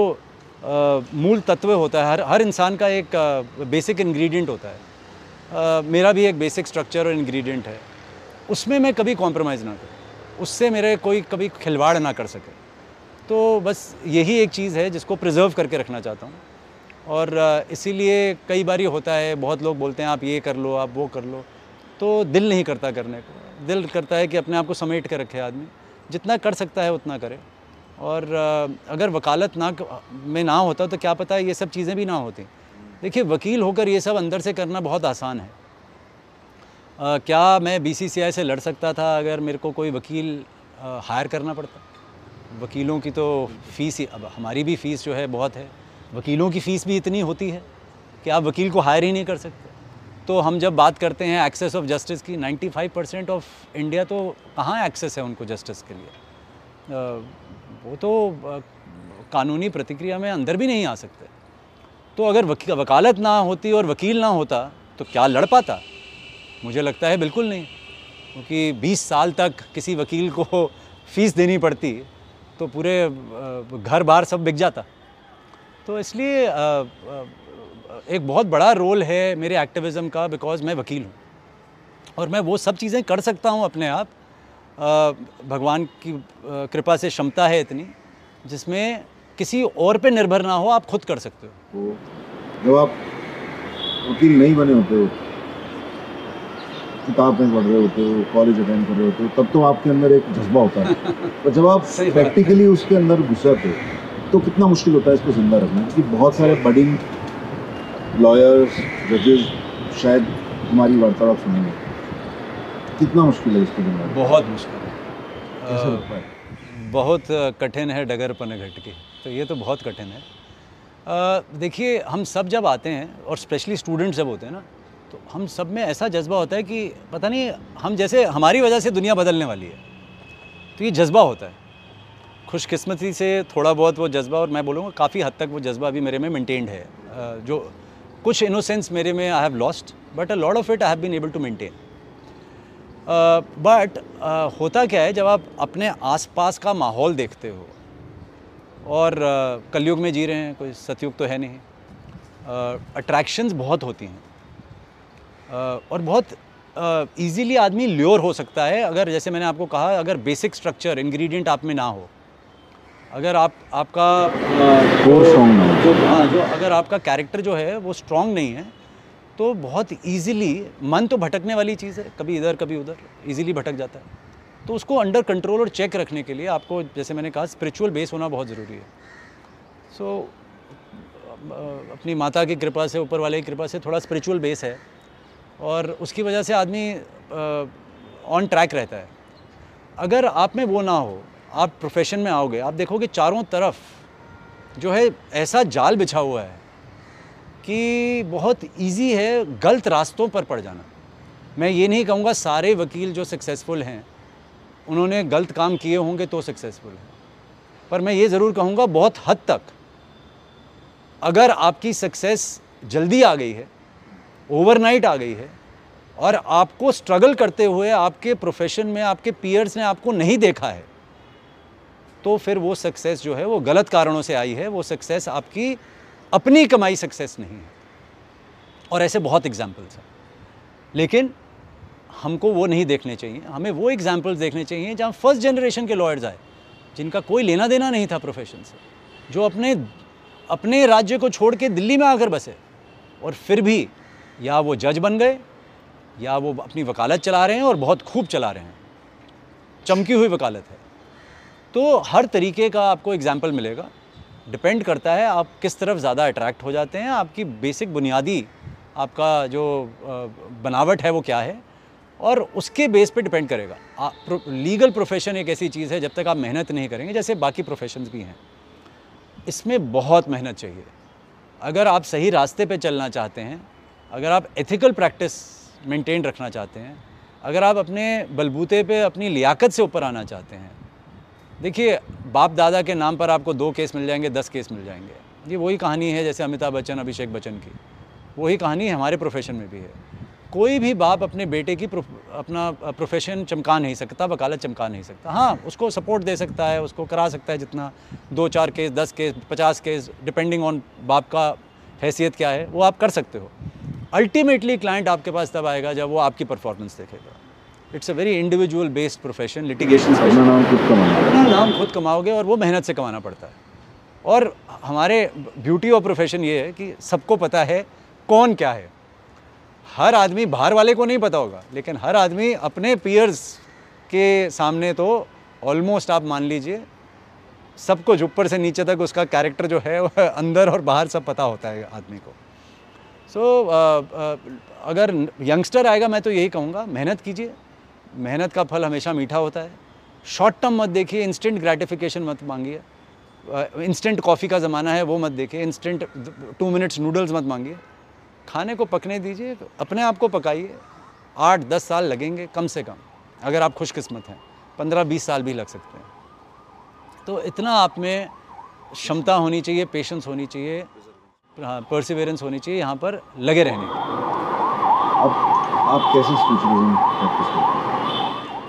अ, मूल तत्व होता है हर हर इंसान का एक आ, बेसिक इंग्रेडिएंट होता है। अ, मेरा भी एक बेसिक स्ट्रक्चर और इंग्रेडिएंट है। उसमें मैं कभी कॉम्प्रोमाइज़ ना करूँ उससे मेरे कोई कभी खिलवाड़ ना कर सके। तो बस यही एक चीज़ है जिसको प्रिजर्व करके रखना चाहता हूँ। और इसीलिए कई बार होता है बहुत लोग बोलते हैं आप ये कर लो आप वो कर लो। तो दिल नहीं करता करने को। दिल करता है कि अपने आप को समेट के रखे आदमी। जितना कर सकता है उतना करे। और अगर वकालत ना में ना होता तो क्या पता है ये सब चीज़ें भी ना होती। देखिए वकील होकर ये सब अंदर से करना बहुत आसान है। अ, क्या मैं बीसीसीआई से लड़ सकता था अगर मेरे को कोई वकील हायर करना पड़ता? वकीलों की तो फ़ीस अब हमारी भी फ़ीस जो है बहुत है। वकीलों की फ़ीस भी इतनी होती है कि आप वकील को हायर ही नहीं कर सकते। तो हम जब बात करते हैं एक्सेस ऑफ़ जस्टिस की 95 परसेंट ऑफ़ इंडिया तो कहाँ एक्सेस है उनको जस्टिस के लिए? वो तो कानूनी प्रतिक्रिया में अंदर भी नहीं आ सकते। तो अगर वकालत ना होती और वकील ना होता तो क्या लड़ पाता? मुझे लगता है बिल्कुल नहीं। क्योंकि 20 साल तक किसी वकील को फ़ीस देनी पड़ती तो पूरे घर बार सब बिक जाता। तो इसलिए एक बहुत बड़ा रोल है मेरे एक्टिविज़म का बिकॉज़ मैं वकील हूँ। और मैं वो सब चीज़ें कर सकता हूँ अपने आप। भगवान की कृपा से क्षमता है इतनी जिसमें किसी और पे निर्भर ना हो आप खुद कर सकते हो। तो जब आप वकील नहीं बने होते हो किताब किताबें पढ़ रहे होते हो कॉलेज अटेंड कर रहे होते हो तब तो आपके अंदर एक जज्बा होता है। और जब आप प्रैक्टिकली उसके अंदर घुसते हो तो कितना मुश्किल होता है इसको ज़िंदा रखना क्योंकि बहुत सारे बडिंग लॉयर्स जजेस शायद हमारी वार्तालाप सुनेंगे कितना मुश्किल है इसको ज़िंदा बहुत मुश्किल है। बहुत कठिन है डगर पन घट की। तो ये तो बहुत कठिन है। देखिए हम सब जब आते हैं और स्पेशली स्टूडेंट जब होते हैं ना तो हम सब में ऐसा जज्बा होता है कि पता नहीं हम जैसे हमारी वजह से दुनिया बदलने वाली है। तो ये जज्बा होता है। खुशकिस्मती से थोड़ा बहुत वो जज्बा और मैं बोलूँगा काफ़ी हद तक वो जज्बा अभी मेरे में मेंटेन्ड है। जो कुछ इनोसेंस मेरे में I have lost but a lot of it I have been able to maintain but होता क्या है जब आप अपने आसपास का माहौल देखते हो और uh, कलयुग में जी रहे हैं कोई सतयुग तो है नहीं अट्रैक्शंस uh, बहुत होती हैं uh, और बहुत इजीली आदमी ल्योर हो सकता है अगर जैसे मैंने आपको कहा अगर बेसिक स्ट्रक्चर इंग्रेडिएंट आप में ना हो अगर आप आपका जो हाँ। जो अगर आपका कैरेक्टर जो है वो स्ट्रॉन्ग नहीं है तो बहुत इजीली मन तो भटकने वाली चीज़ है कभी इधर कभी उधर इजीली भटक जाता है। तो उसको अंडर कंट्रोल और चेक रखने के लिए आपको जैसे मैंने कहा स्पिरिचुअल बेस होना बहुत ज़रूरी है। सो so, अपनी माता की कृपा से ऊपर वाले की कृपा से थोड़ा स्पिरिचुअल बेस है और उसकी वजह से आदमी ऑन ट्रैक रहता है। अगर आप में वो ना हो आप प्रोफेशन में आओगे, आप देखोगे चारों तरफ़ जो है ऐसा जाल बिछा हुआ है कि बहुत इजी है गलत रास्तों पर पड़ जाना। मैं ये नहीं कहूँगा सारे वकील जो सक्सेसफुल हैं, उन्होंने गलत काम किए होंगे तो सक्सेसफुल हैं। पर मैं ये ज़रूर कहूँगा बहुत हद तक, अगर आपकी सक्सेस जल्दी आ गई है ओवरनाइट आ गई है, और आपको स्ट्रगल करते हुए आपके प्रोफेशन में, आपके पीयर्स ने आपको नहीं देखा है तो फिर वो सक्सेस जो है, वो गलत कारणों से आई है, वो सक्सेस आपकी अपनी कमाई सक्सेस नहीं है। और ऐसे बहुत एग्जाम्पल्स हैं। लेकिन हमको वो नहीं देखने चाहिए। हमें वो एग्जाम्पल्स देखने चाहिए जहाँ फ़र्स्ट जनरेशन के लॉयर्स आए, जिनका कोई लेना देना नहीं था प्रोफेशन से, जो अपने अपने राज्य को छोड़ के दिल्ली में आकर बसे और फिर भी या वो जज बन गए, या वो अपनी वकालत चला रहे हैं और बहुत खूब चला रहे हैं। चमकी हुई वकालत है। तो हर तरीके का आपको एग्ज़ाम्पल मिलेगा। डिपेंड करता है आप किस तरफ़ ज़्यादा अट्रैक्ट हो जाते हैं आपकी बेसिक बुनियादी आपका जो बनावट है वो क्या है और उसके बेस पे डिपेंड करेगा। प्रो, लीगल प्रोफेशन एक ऐसी चीज़ है जब तक आप मेहनत नहीं करेंगे जैसे बाकी प्रोफेशंस भी हैं। इसमें बहुत मेहनत चाहिए। अगर आप सही रास्ते पे चलना चाहते हैं अगर आप एथिकल प्रैक्टिस मेंटेन रखना चाहते हैं अगर आप अपने बलबूते पे अपनी लियाकत से ऊपर आना चाहते हैं देखिए, बाप दादा के नाम पर आपको दो केस मिल जाएँगे, दस केस मिल जाएँगे। ये वही कहानी है जैसे अमिताभ बच्चन, अभिषेक बच्चन की। वही कहानी हमारे प्रोफेशन में भी है। कोई भी बाप अपने बेटे की अपना प्रोफेशन चमका नहीं सकता, वकालत चमका नहीं सकता। हाँ उसको सपोर्ट दे सकता है, उसको करा सकता है जितना। दो, चार केस, दस केस, पचास केस डिपेंडिंग ऑन बाप का हैसियत क्या है, वो आप कर सकते हो। अल्टीमेटली क्लाइंट आपके पास तब आएगा जब वो आपकी परफॉर्मेंस देखेगा। It's a very individual based profession litigation अपना नाम खुद अपना नाम खुद कमाओगे और वो मेहनत से कमाना पड़ता है। और हमारे ब्यूटी ऑफ़ प्रोफेशन ये है कि सबको पता है कौन क्या है। हर आदमी बाहर वाले को नहीं पता होगा लेकिन हर आदमी अपने पीयर्स के सामने तो ऑलमोस्ट आप मान लीजिए सबको ऊपर से नीचे तक उसका कैरेक्टर जो है वह अंदर और बाहर सब पता होता है आदमी को। सो so, uh, uh, अगर यंगस्टर आएगा मैं तो यही कहूँगा मेहनत कीजिए। मेहनत का फल हमेशा मीठा होता है। शॉर्ट टर्म मत देखिए इंस्टेंट ग्रेटिफिकेशन मत मांगिए। इंस्टेंट कॉफ़ी का ज़माना है, वो मत देखिए। इंस्टेंट टू मिनट्स नूडल्स मत मांगिए। खाने को पकने दीजिए, अपने आप को पकाइए। आठ, दस साल लगेंगे, कम से कम, अगर आप खुशकिस्मत हैं। पंद्रह, बीस साल भी लग सकते हैं। तो इतना आप में क्षमता होनी चाहिए पेशेंस होनी चाहिए हाँ परसिवेरेंस होनी चाहिए, यहाँ पर लगे रहने अब आप कैसे हैं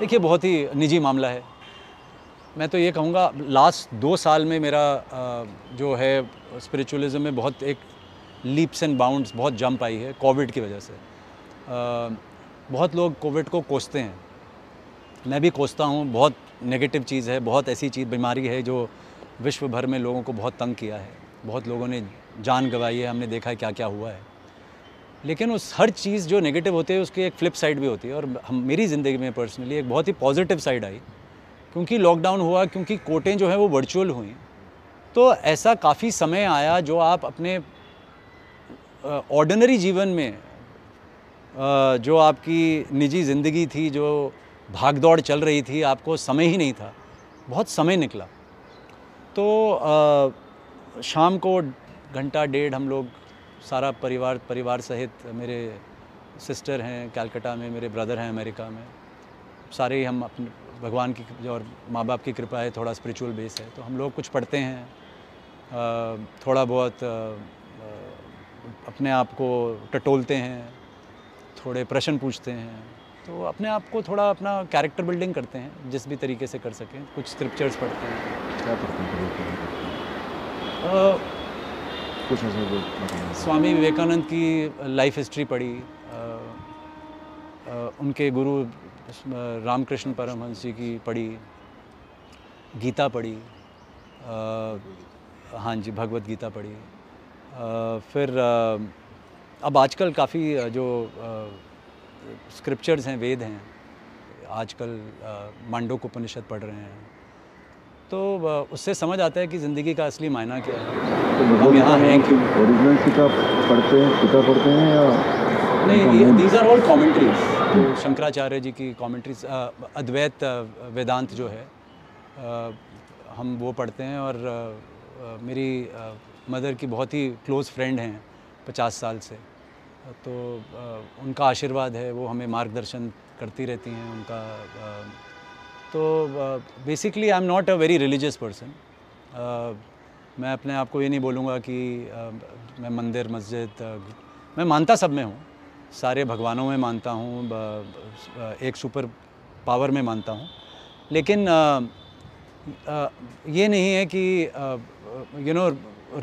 देखिए, बहुत ही निजी मामला है। मैं तो ये कहूँगा, लास्ट दो साल में मेरा जो है स्पिरिचुअलिज्म में बहुत एक लीप्स एंड बाउंड्स बहुत जंप आई है कोविड की वजह से। बहुत लोग कोविड को कोसते हैं। मैं भी कोसता हूँ, बहुत नेगेटिव चीज़ है, बहुत ऐसी चीज़, बीमारी है जो विश्व भर में लोगों को बहुत तंग किया है। बहुत लोगों ने जान गंवाई है, हमने देखा है क्या क्या हुआ है। लेकिन उस हर चीज़ जो नेगेटिव होती है, उसकी एक फ्लिप साइड भी होती है। और हम, मेरी ज़िंदगी में पर्सनली एक बहुत ही पॉजिटिव साइड आई। क्योंकि लॉकडाउन हुआ, क्योंकि कोटें जो हैं वो वर्चुअल हुई। तो ऐसा काफ़ी समय आया जो आप अपने ऑर्डनरी जीवन में जो आपकी निजी ज़िंदगी थी, जो भाग दौड़ चल रही थी, आपको समय ही नहीं था। बहुत समय निकला। तो शाम को घंटा डेढ़ हम लोग सारा परिवार परिवार सहित मेरे सिस्टर हैं कैलकाटा में मेरे ब्रदर हैं अमेरिका में। सारे ही हम अपने भगवान की और माँ बाप की कृपा है थोड़ा स्पिरिचुअल बेस है। तो हम लोग कुछ पढ़ते हैं थोड़ा बहुत अपने आप को टटोलते हैं थोड़े प्रश्न पूछते हैं। तो अपने आप को थोड़ा अपना कैरेक्टर बिल्डिंग करते हैं जिस भी तरीके से कर सकें। कुछ स्क्रिप्चर्स पढ़ते हैं। क्या पढ़ते हैं कभी कभी करते हैं? अ, कुछ ऐसा जो स्वामी विवेकानंद की लाइफ हिस्ट्री पढ़ी उनके गुरु रामकृष्ण परमहंस जी की पढ़ी गीता पढ़ी हाँ जी भगवत गीता पढ़ी अ, फिर अ, अब आजकल काफ़ी जो स्क्रिप्चर्स हैं वेद हैं आजकल मांडोक उपनिषद पढ़ रहे हैं। तो उससे समझ आता है कि ज़िंदगी का असली मायना क्या है। तो हम यहाँ हैं क्यों? ओरिजिनल किताब पढ़ते हैं किताब पढ़ते हैं या नहीं these are all commentaries Shankaracharya ji की कमेंट्रीज अद्वैत वेदांत जो है अ, हम वो पढ़ते हैं और अ, मेरी मदर की बहुत ही क्लोज़ फ्रेंड हैं पचास साल से। तो उनका आशीर्वाद है वो हमें मार्गदर्शन करती रहती हैं उनका तो basically I am not a very religious person मैं अपने आप को ये नहीं बोलूँगा कि अ, मैं मंदिर मस्जिद अ, मैं मानता सब में हूँ। सारे भगवानों में मानता हूँ ब- एक सुपर पावर में मानता हूँ। लेकिन अ, अ, ये नहीं है कि यू नो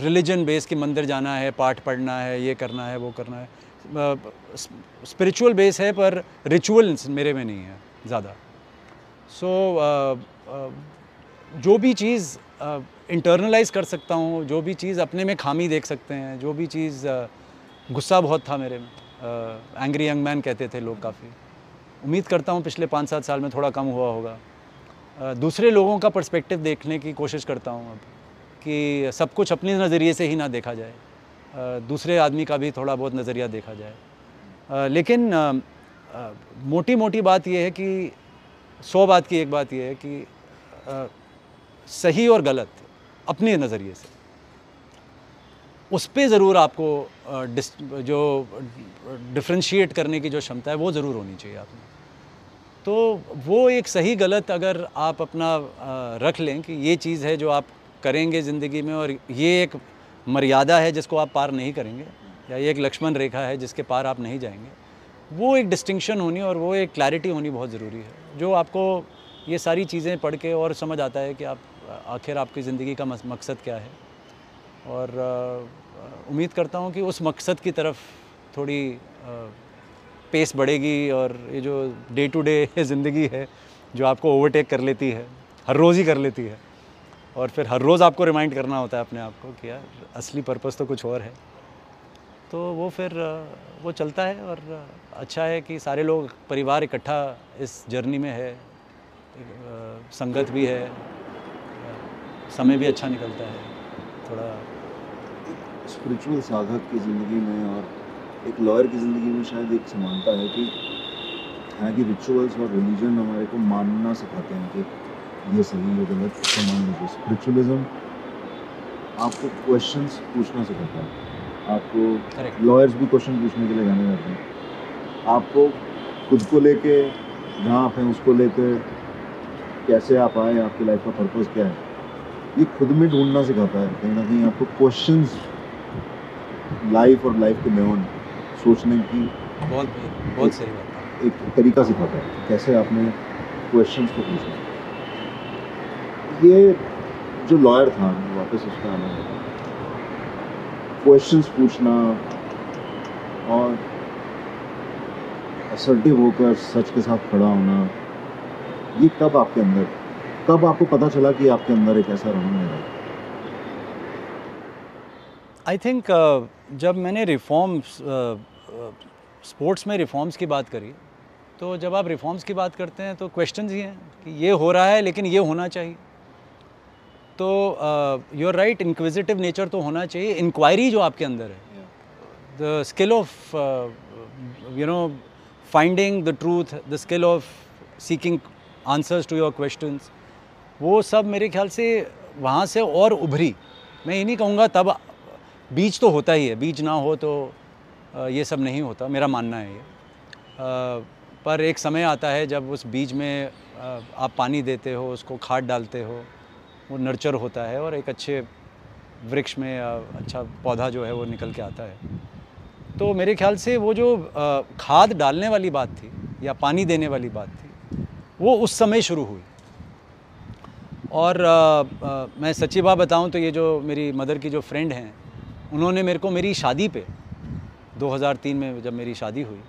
रिलीजन बेस की मंदिर जाना है पाठ पढ़ना है ये करना है वो करना है। स्पिरिचुअल बेस है पर रिचुअल्स मेरे में नहीं है ज़्यादा। सो so, जो भी चीज़ इंटरनलाइज कर सकता हूँ जो भी चीज़ अपने में खामी देख सकते हैं जो भी चीज़ गुस्सा बहुत था मेरे में। एंग्री यंग मैन कहते थे लोग काफ़ी। उम्मीद करता हूँ पिछले पाँच सात साल में थोड़ा कम हुआ होगा। दूसरे लोगों का पर्सपेक्टिव देखने की कोशिश करता हूँ अब कि सब कुछ अपने नज़रिए से ही ना देखा जाए। दूसरे आदमी का भी थोड़ा बहुत नज़रिया देखा जाए। लेकिन मोटी मोटी बात यह है कि सौ बात की एक बात यह है कि अ, सही और गलत अपने नज़रिए से। उस पर ज़रूर आपको डिस- जो डिफ्रेंशिएट करने की जो क्षमता है वो ज़रूर होनी चाहिए आप में। तो वो एक सही गलत अगर आप अपना अ, रख लें कि ये चीज़ है जो आप करेंगे ज़िंदगी में और ये एक मर्यादा है जिसको आप पार नहीं करेंगे या ये एक लक्ष्मण रेखा है जिसके पार आप नहीं जाएँगे वो एक डिस्टिंक्शन होनी और वो एक क्लैरिटी होनी बहुत ज़रूरी है। जो आपको ये सारी चीज़ें पढ़ के और समझ आता है कि आप, आखिर आपकी ज़िंदगी का मकसद क्या है। और उम्मीद करता हूँ कि उस मकसद की तरफ़ थोड़ी पेस बढ़ेगी और ये जो डे टू डे ज़िंदगी है, जो आपको ओवरटेक कर लेती है, हर रोज़ ही कर लेती है। और फिर हर रोज़ आपको रिमाइंड करना होता है अपने आप को कि यार, असली पर्पस तो कुछ और है। तो वो फिर, वो चलता है और अच्छा है कि सारे लोग, परिवार इकट्ठा इस जर्नी में है। संगत भी है। समय भी अच्छा निकलता है। थोड़ा स्पिरिचुअल साधक की ज़िंदगी में और एक लॉयर की ज़िंदगी में शायद एक समानता है कि हालाँकि रिचुअल्स और रिलीजन हमारे को मानना सिखाते हैं कि ये सही, ये गलत, इसका मान लीजिए। स्पिरिचुअलिज्म आपको क्वेश्चंस पूछना सिखाता है। आपको लॉयर्स भी क्वेश्चन पूछने के लिए जाने जाते हैं। आपको खुद को लेके जहाँ आप हैं उसको लेके कैसे आप आए आपकी लाइफ का पर्पस क्या है? ये खुद में ढूंढना सिखाता है। कहीं ना कहीं आपको क्वेश्चंस लाइफ और लाइफ के बियॉन्ड सोचने की बहुत बहुत सही बात एक तरीका सिखाता है कैसे आपने क्वेश्चन को पूछना ये जो लॉयर था वापस उसका आना क्वेश्चंस पूछना और असर्टिव होकर सच के साथ खड़ा होना ये कब आपके अंदर कब आपको पता चला कि आपके अंदर एक ऐसा रंग है? आई थिंक uh, जब मैंने रिफॉर्म्स स्पोर्ट्स uh, में रिफॉर्म्स की बात करी तो जब आप रिफॉर्म्स की बात करते हैं तो क्वेश्चन ही हैं कि ये हो रहा है लेकिन ये होना चाहिए। तो योर राइट इंक्विजिटिव नेचर तो होना चाहिए। इंक्वायरी जो आपके अंदर है the skill of you know finding the truth the skill of seeking answers to your question वो सब मेरे ख्याल से वहाँ से और उभरी। मैं ये नहीं कहूँगा तब बीज तो होता ही है बीज ना हो तो ये सब नहीं होता मेरा मानना है ये। पर एक समय आता है जब उस बीज में आप पानी देते हो उसको खाद डालते हो वो नर्चर होता है और एक अच्छे वृक्ष में अच्छा पौधा जो है वो निकल के आता है। तो मेरे ख्याल से वो जो खाद डालने वाली बात थी या पानी देने वाली बात थी वो उस समय शुरू हुई। और अ, अ, मैं सच्ची बात बताऊँ तो ये जो मेरी मदर की जो फ्रेंड हैं उन्होंने मेरे को मेरी शादी पे 2003 में जब मेरी शादी हुई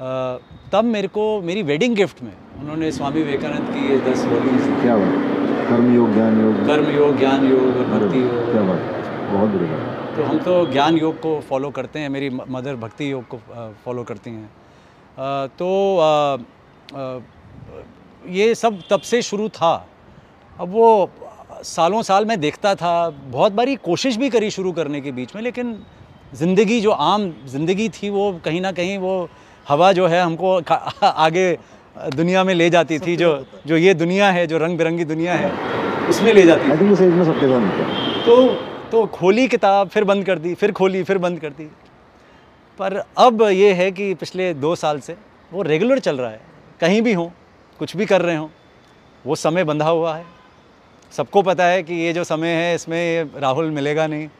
अ, तब मेरे को मेरी वेडिंग गिफ्ट में उन्होंने स्वामी विवेकानंद की ये दस वॉल्यूम्स क्या बात कर्म योग ज्ञान योग कर्म योग ज्ञान योग। और भक्ति योग क्या बात। बहुत बुरी बात तो हम तो ज्ञान योग को फॉलो करते हैं मेरी मदर भक्ति योग को फॉलो करती हैं। तो ये सब तब से शुरू था। अब वो सालों साल मैं देखता था बहुत बारी कोशिश भी करी शुरू करने के बीच में लेकिन ज़िंदगी जो आम ज़िंदगी थी वो कहीं ना कहीं वो हवा जो है हमको आगे दुनिया में ले जाती थी जो जो ये दुनिया है जो रंग बिरंगी दुनिया है उसमें ले जाती थी। में सबके साथ तो तो खोली किताब फिर बंद कर दी फिर खोली फिर बंद कर दी। पर अब ये है कि पिछले दो साल से वो रेगुलर चल रहा है। कहीं भी हो कुछ भी कर रहे हो वो समय बंधा हुआ है। सबको पता है कि ये जो समय है इसमें राहुल मिलेगा नहीं। अ,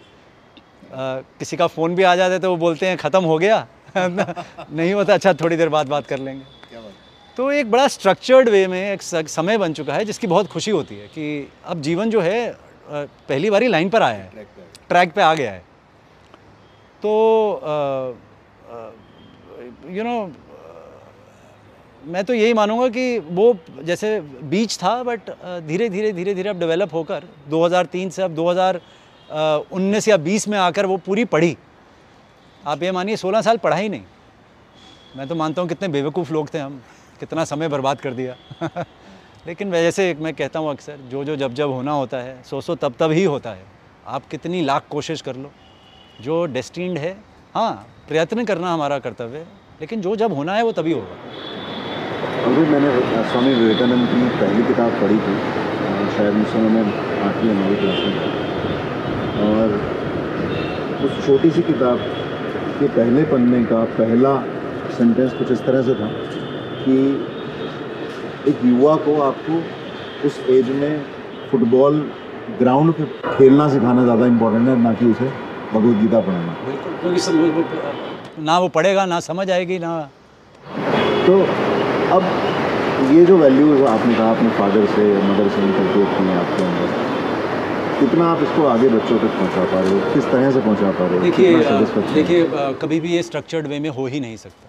किसी का फ़ोन भी आ जाता है तो वो बोलते हैं ख़त्म हो गया? नहीं होता अच्छा थोड़ी देर बाद बात कर लेंगे। तो एक बड़ा स्ट्रक्चर्ड वे में एक समय बन चुका है जिसकी बहुत खुशी होती है कि अब जीवन जो है पहली बारी लाइन पर आया है। ट्रैक पे आ गया है। तो यू नो मैं तो यही मानूँगा कि वो जैसे बीच था बट धीरे धीरे धीरे धीरे अब डेवलप होकर 2003 से अब 2019 या 20 में आकर वो पूरी पढ़ी। आप ये मानिए 16 साल पढ़ा ही नहीं। मैं तो मानता हूँ कितने बेवकूफ़ लोग थे हम। कितना समय बर्बाद कर दिया। लेकिन वैसे एक मैं कहता हूँ अक्सर जो जो जब जब होना होता है सो सो तब तब ही होता है। आप कितनी लाख कोशिश कर लो, जो डेस्टिन्ड है हाँ प्रयत्न करना हमारा कर्तव्य है, लेकिन जो जब होना है वो तभी होगा। अभी मैंने स्वामी विवेकानंद की पहली किताब पढ़ी थी शायद उस समय मैं आठवीं नौवीं क्लास में और उस छोटी सी किताब के पहले पन्ने का पहला सेंटेंस कुछ इस तरह से था कि एक युवा को आपको उस एज में फुटबॉल ग्राउंड पे खेलना सिखाना ज़्यादा इम्पोर्टेंट है ना कि उसे भगवत गीता पढ़ाना। बिल्कुल ना वो पढ़ेगा ना समझ आएगी ना। तो अब ये जो वैल्यूज़ आपने कहा अपने फादर से मदर से निकलते हैं आपके अंदर कितना आप इसको आगे बच्चों तक पहुँचा पा रहे हो? किस तरह से पहुँचा पा रहे हो? देखिए? देखिए कभी भी ये स्ट्रक्चर्ड वे में हो ही नहीं सकता।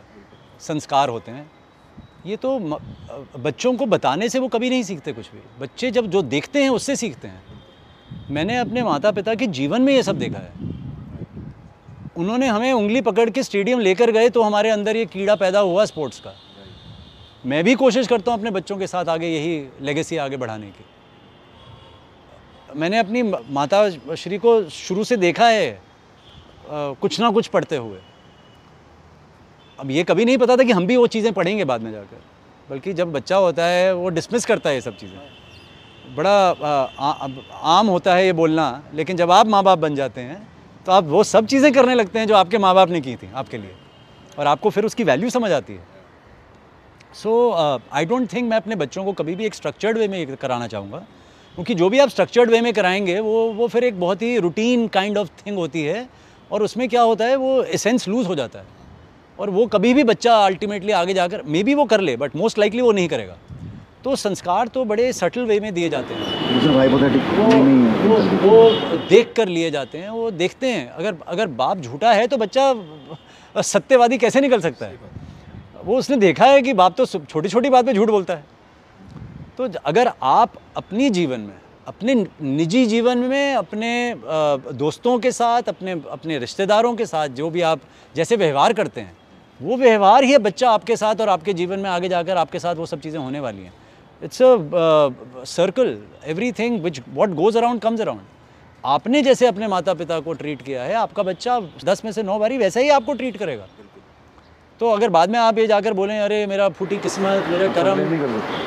संस्कार होते हैं। ये तो बच्चों को बताने से वो कभी नहीं सीखते कुछ भी। बच्चे जब जो देखते हैं उससे सीखते हैं। मैंने अपने माता पिता के जीवन में ये सब देखा है। उन्होंने हमें उंगली पकड़ के स्टेडियम लेकर गए तो हमारे अंदर ये कीड़ा पैदा हुआ स्पोर्ट्स का। मैं भी कोशिश करता हूँ अपने बच्चों के साथ आगे यही लेगेसी आगे बढ़ाने की। मैंने अपनी माता श्री को शुरू से देखा है अ, कुछ ना कुछ पढ़ते हुए। अब ये कभी नहीं पता था कि हम भी वो चीज़ें पढ़ेंगे बाद में जाकर। बल्कि जब बच्चा होता है वो डिसमिस करता है ये सब चीज़ें। बड़ा आ, आ, आम होता है ये बोलना लेकिन जब आप माँ बाप बन जाते हैं तो आप वो सब चीज़ें करने लगते हैं जो आपके माँ बाप ने की थी आपके लिए। और आपको फिर उसकी वैल्यू समझ आती है। सो आई डोंट थिंक मैं अपने बच्चों को कभी भी एक स्ट्रक्चर्ड वे में कराना चाहूँगा। क्योंकि जो भी आप स्ट्रक्चर्ड वे में कराएँगे वो वो फिर एक बहुत ही रूटीन काइंड ऑफ़ थिंग होती है। और उसमें क्या होता है वो एसेंस लूज़ हो जाता है। और वो कभी भी बच्चा अल्टीमेटली आगे जाकर मे बी वो कर ले बट मोस्ट लाइकली वो नहीं करेगा। तो संस्कार तो बड़े सटल वे में दिए जाते हैं। वो वो वो देख कर लिए जाते हैं वो देखते हैं। अगर अगर बाप झूठा है तो बच्चा सत्यवादी कैसे निकल सकता है? वो उसने देखा है कि बाप तो छोटी छोटी बात पे झूठ बोलता है। तो अगर आप अपनी जीवन में अपने निजी जीवन में अपने दोस्तों के साथ अपने अपने रिश्तेदारों के साथ जो भी आप जैसे व्यवहार करते हैं वो व्यवहार ही है बच्चा आपके साथ और आपके जीवन में आगे जाकर आपके साथ वो सब चीज़ें होने वाली हैं। It's a circle everything which what goes around comes around आपने जैसे अपने माता पिता को ट्रीट किया है आपका बच्चा दस में से नौ बारी वैसे ही आपको ट्रीट करेगा। तो अगर बाद में आप ये जाकर बोलें अरे मेरा फूटी किस्मत मेरा कर्म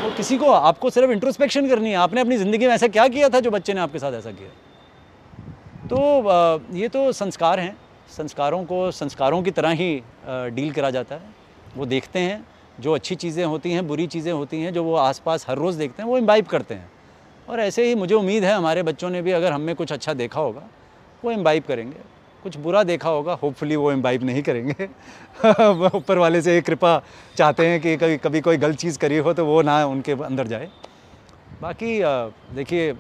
तो किसी को आपको सिर्फ़ इंट्रोस्पेक्शन करनी है। आपने अपनी ज़िंदगी में ऐसा क्या किया था जो बच्चे ने आपके साथ ऐसा किया? तो ये तो संस्कार हैं। संस्कारों को, संस्कारों की तरह ही डील करा जाता है। वो देखते हैं, जो अच्छी चीज़ें होती हैं, बुरी चीज़ें होती हैं, जो वो आसपास हर रोज़ देखते हैं, वो इम्बाइब करते हैं। और ऐसे ही मुझे उम्मीद है, हमारे बच्चों ने भी अगर हमें कुछ अच्छा देखा होगा, वो इम्बाइब करेंगे। कुछ बुरा देखा होगा होपफुली वो इम्बाइब नहीं करेंगे। ऊपर वाले से एक कृपा चाहते हैं कि कभी कभी कोई गलत चीज़ करी हो तो वो ना उनके अंदर जाए। बाकी देखिए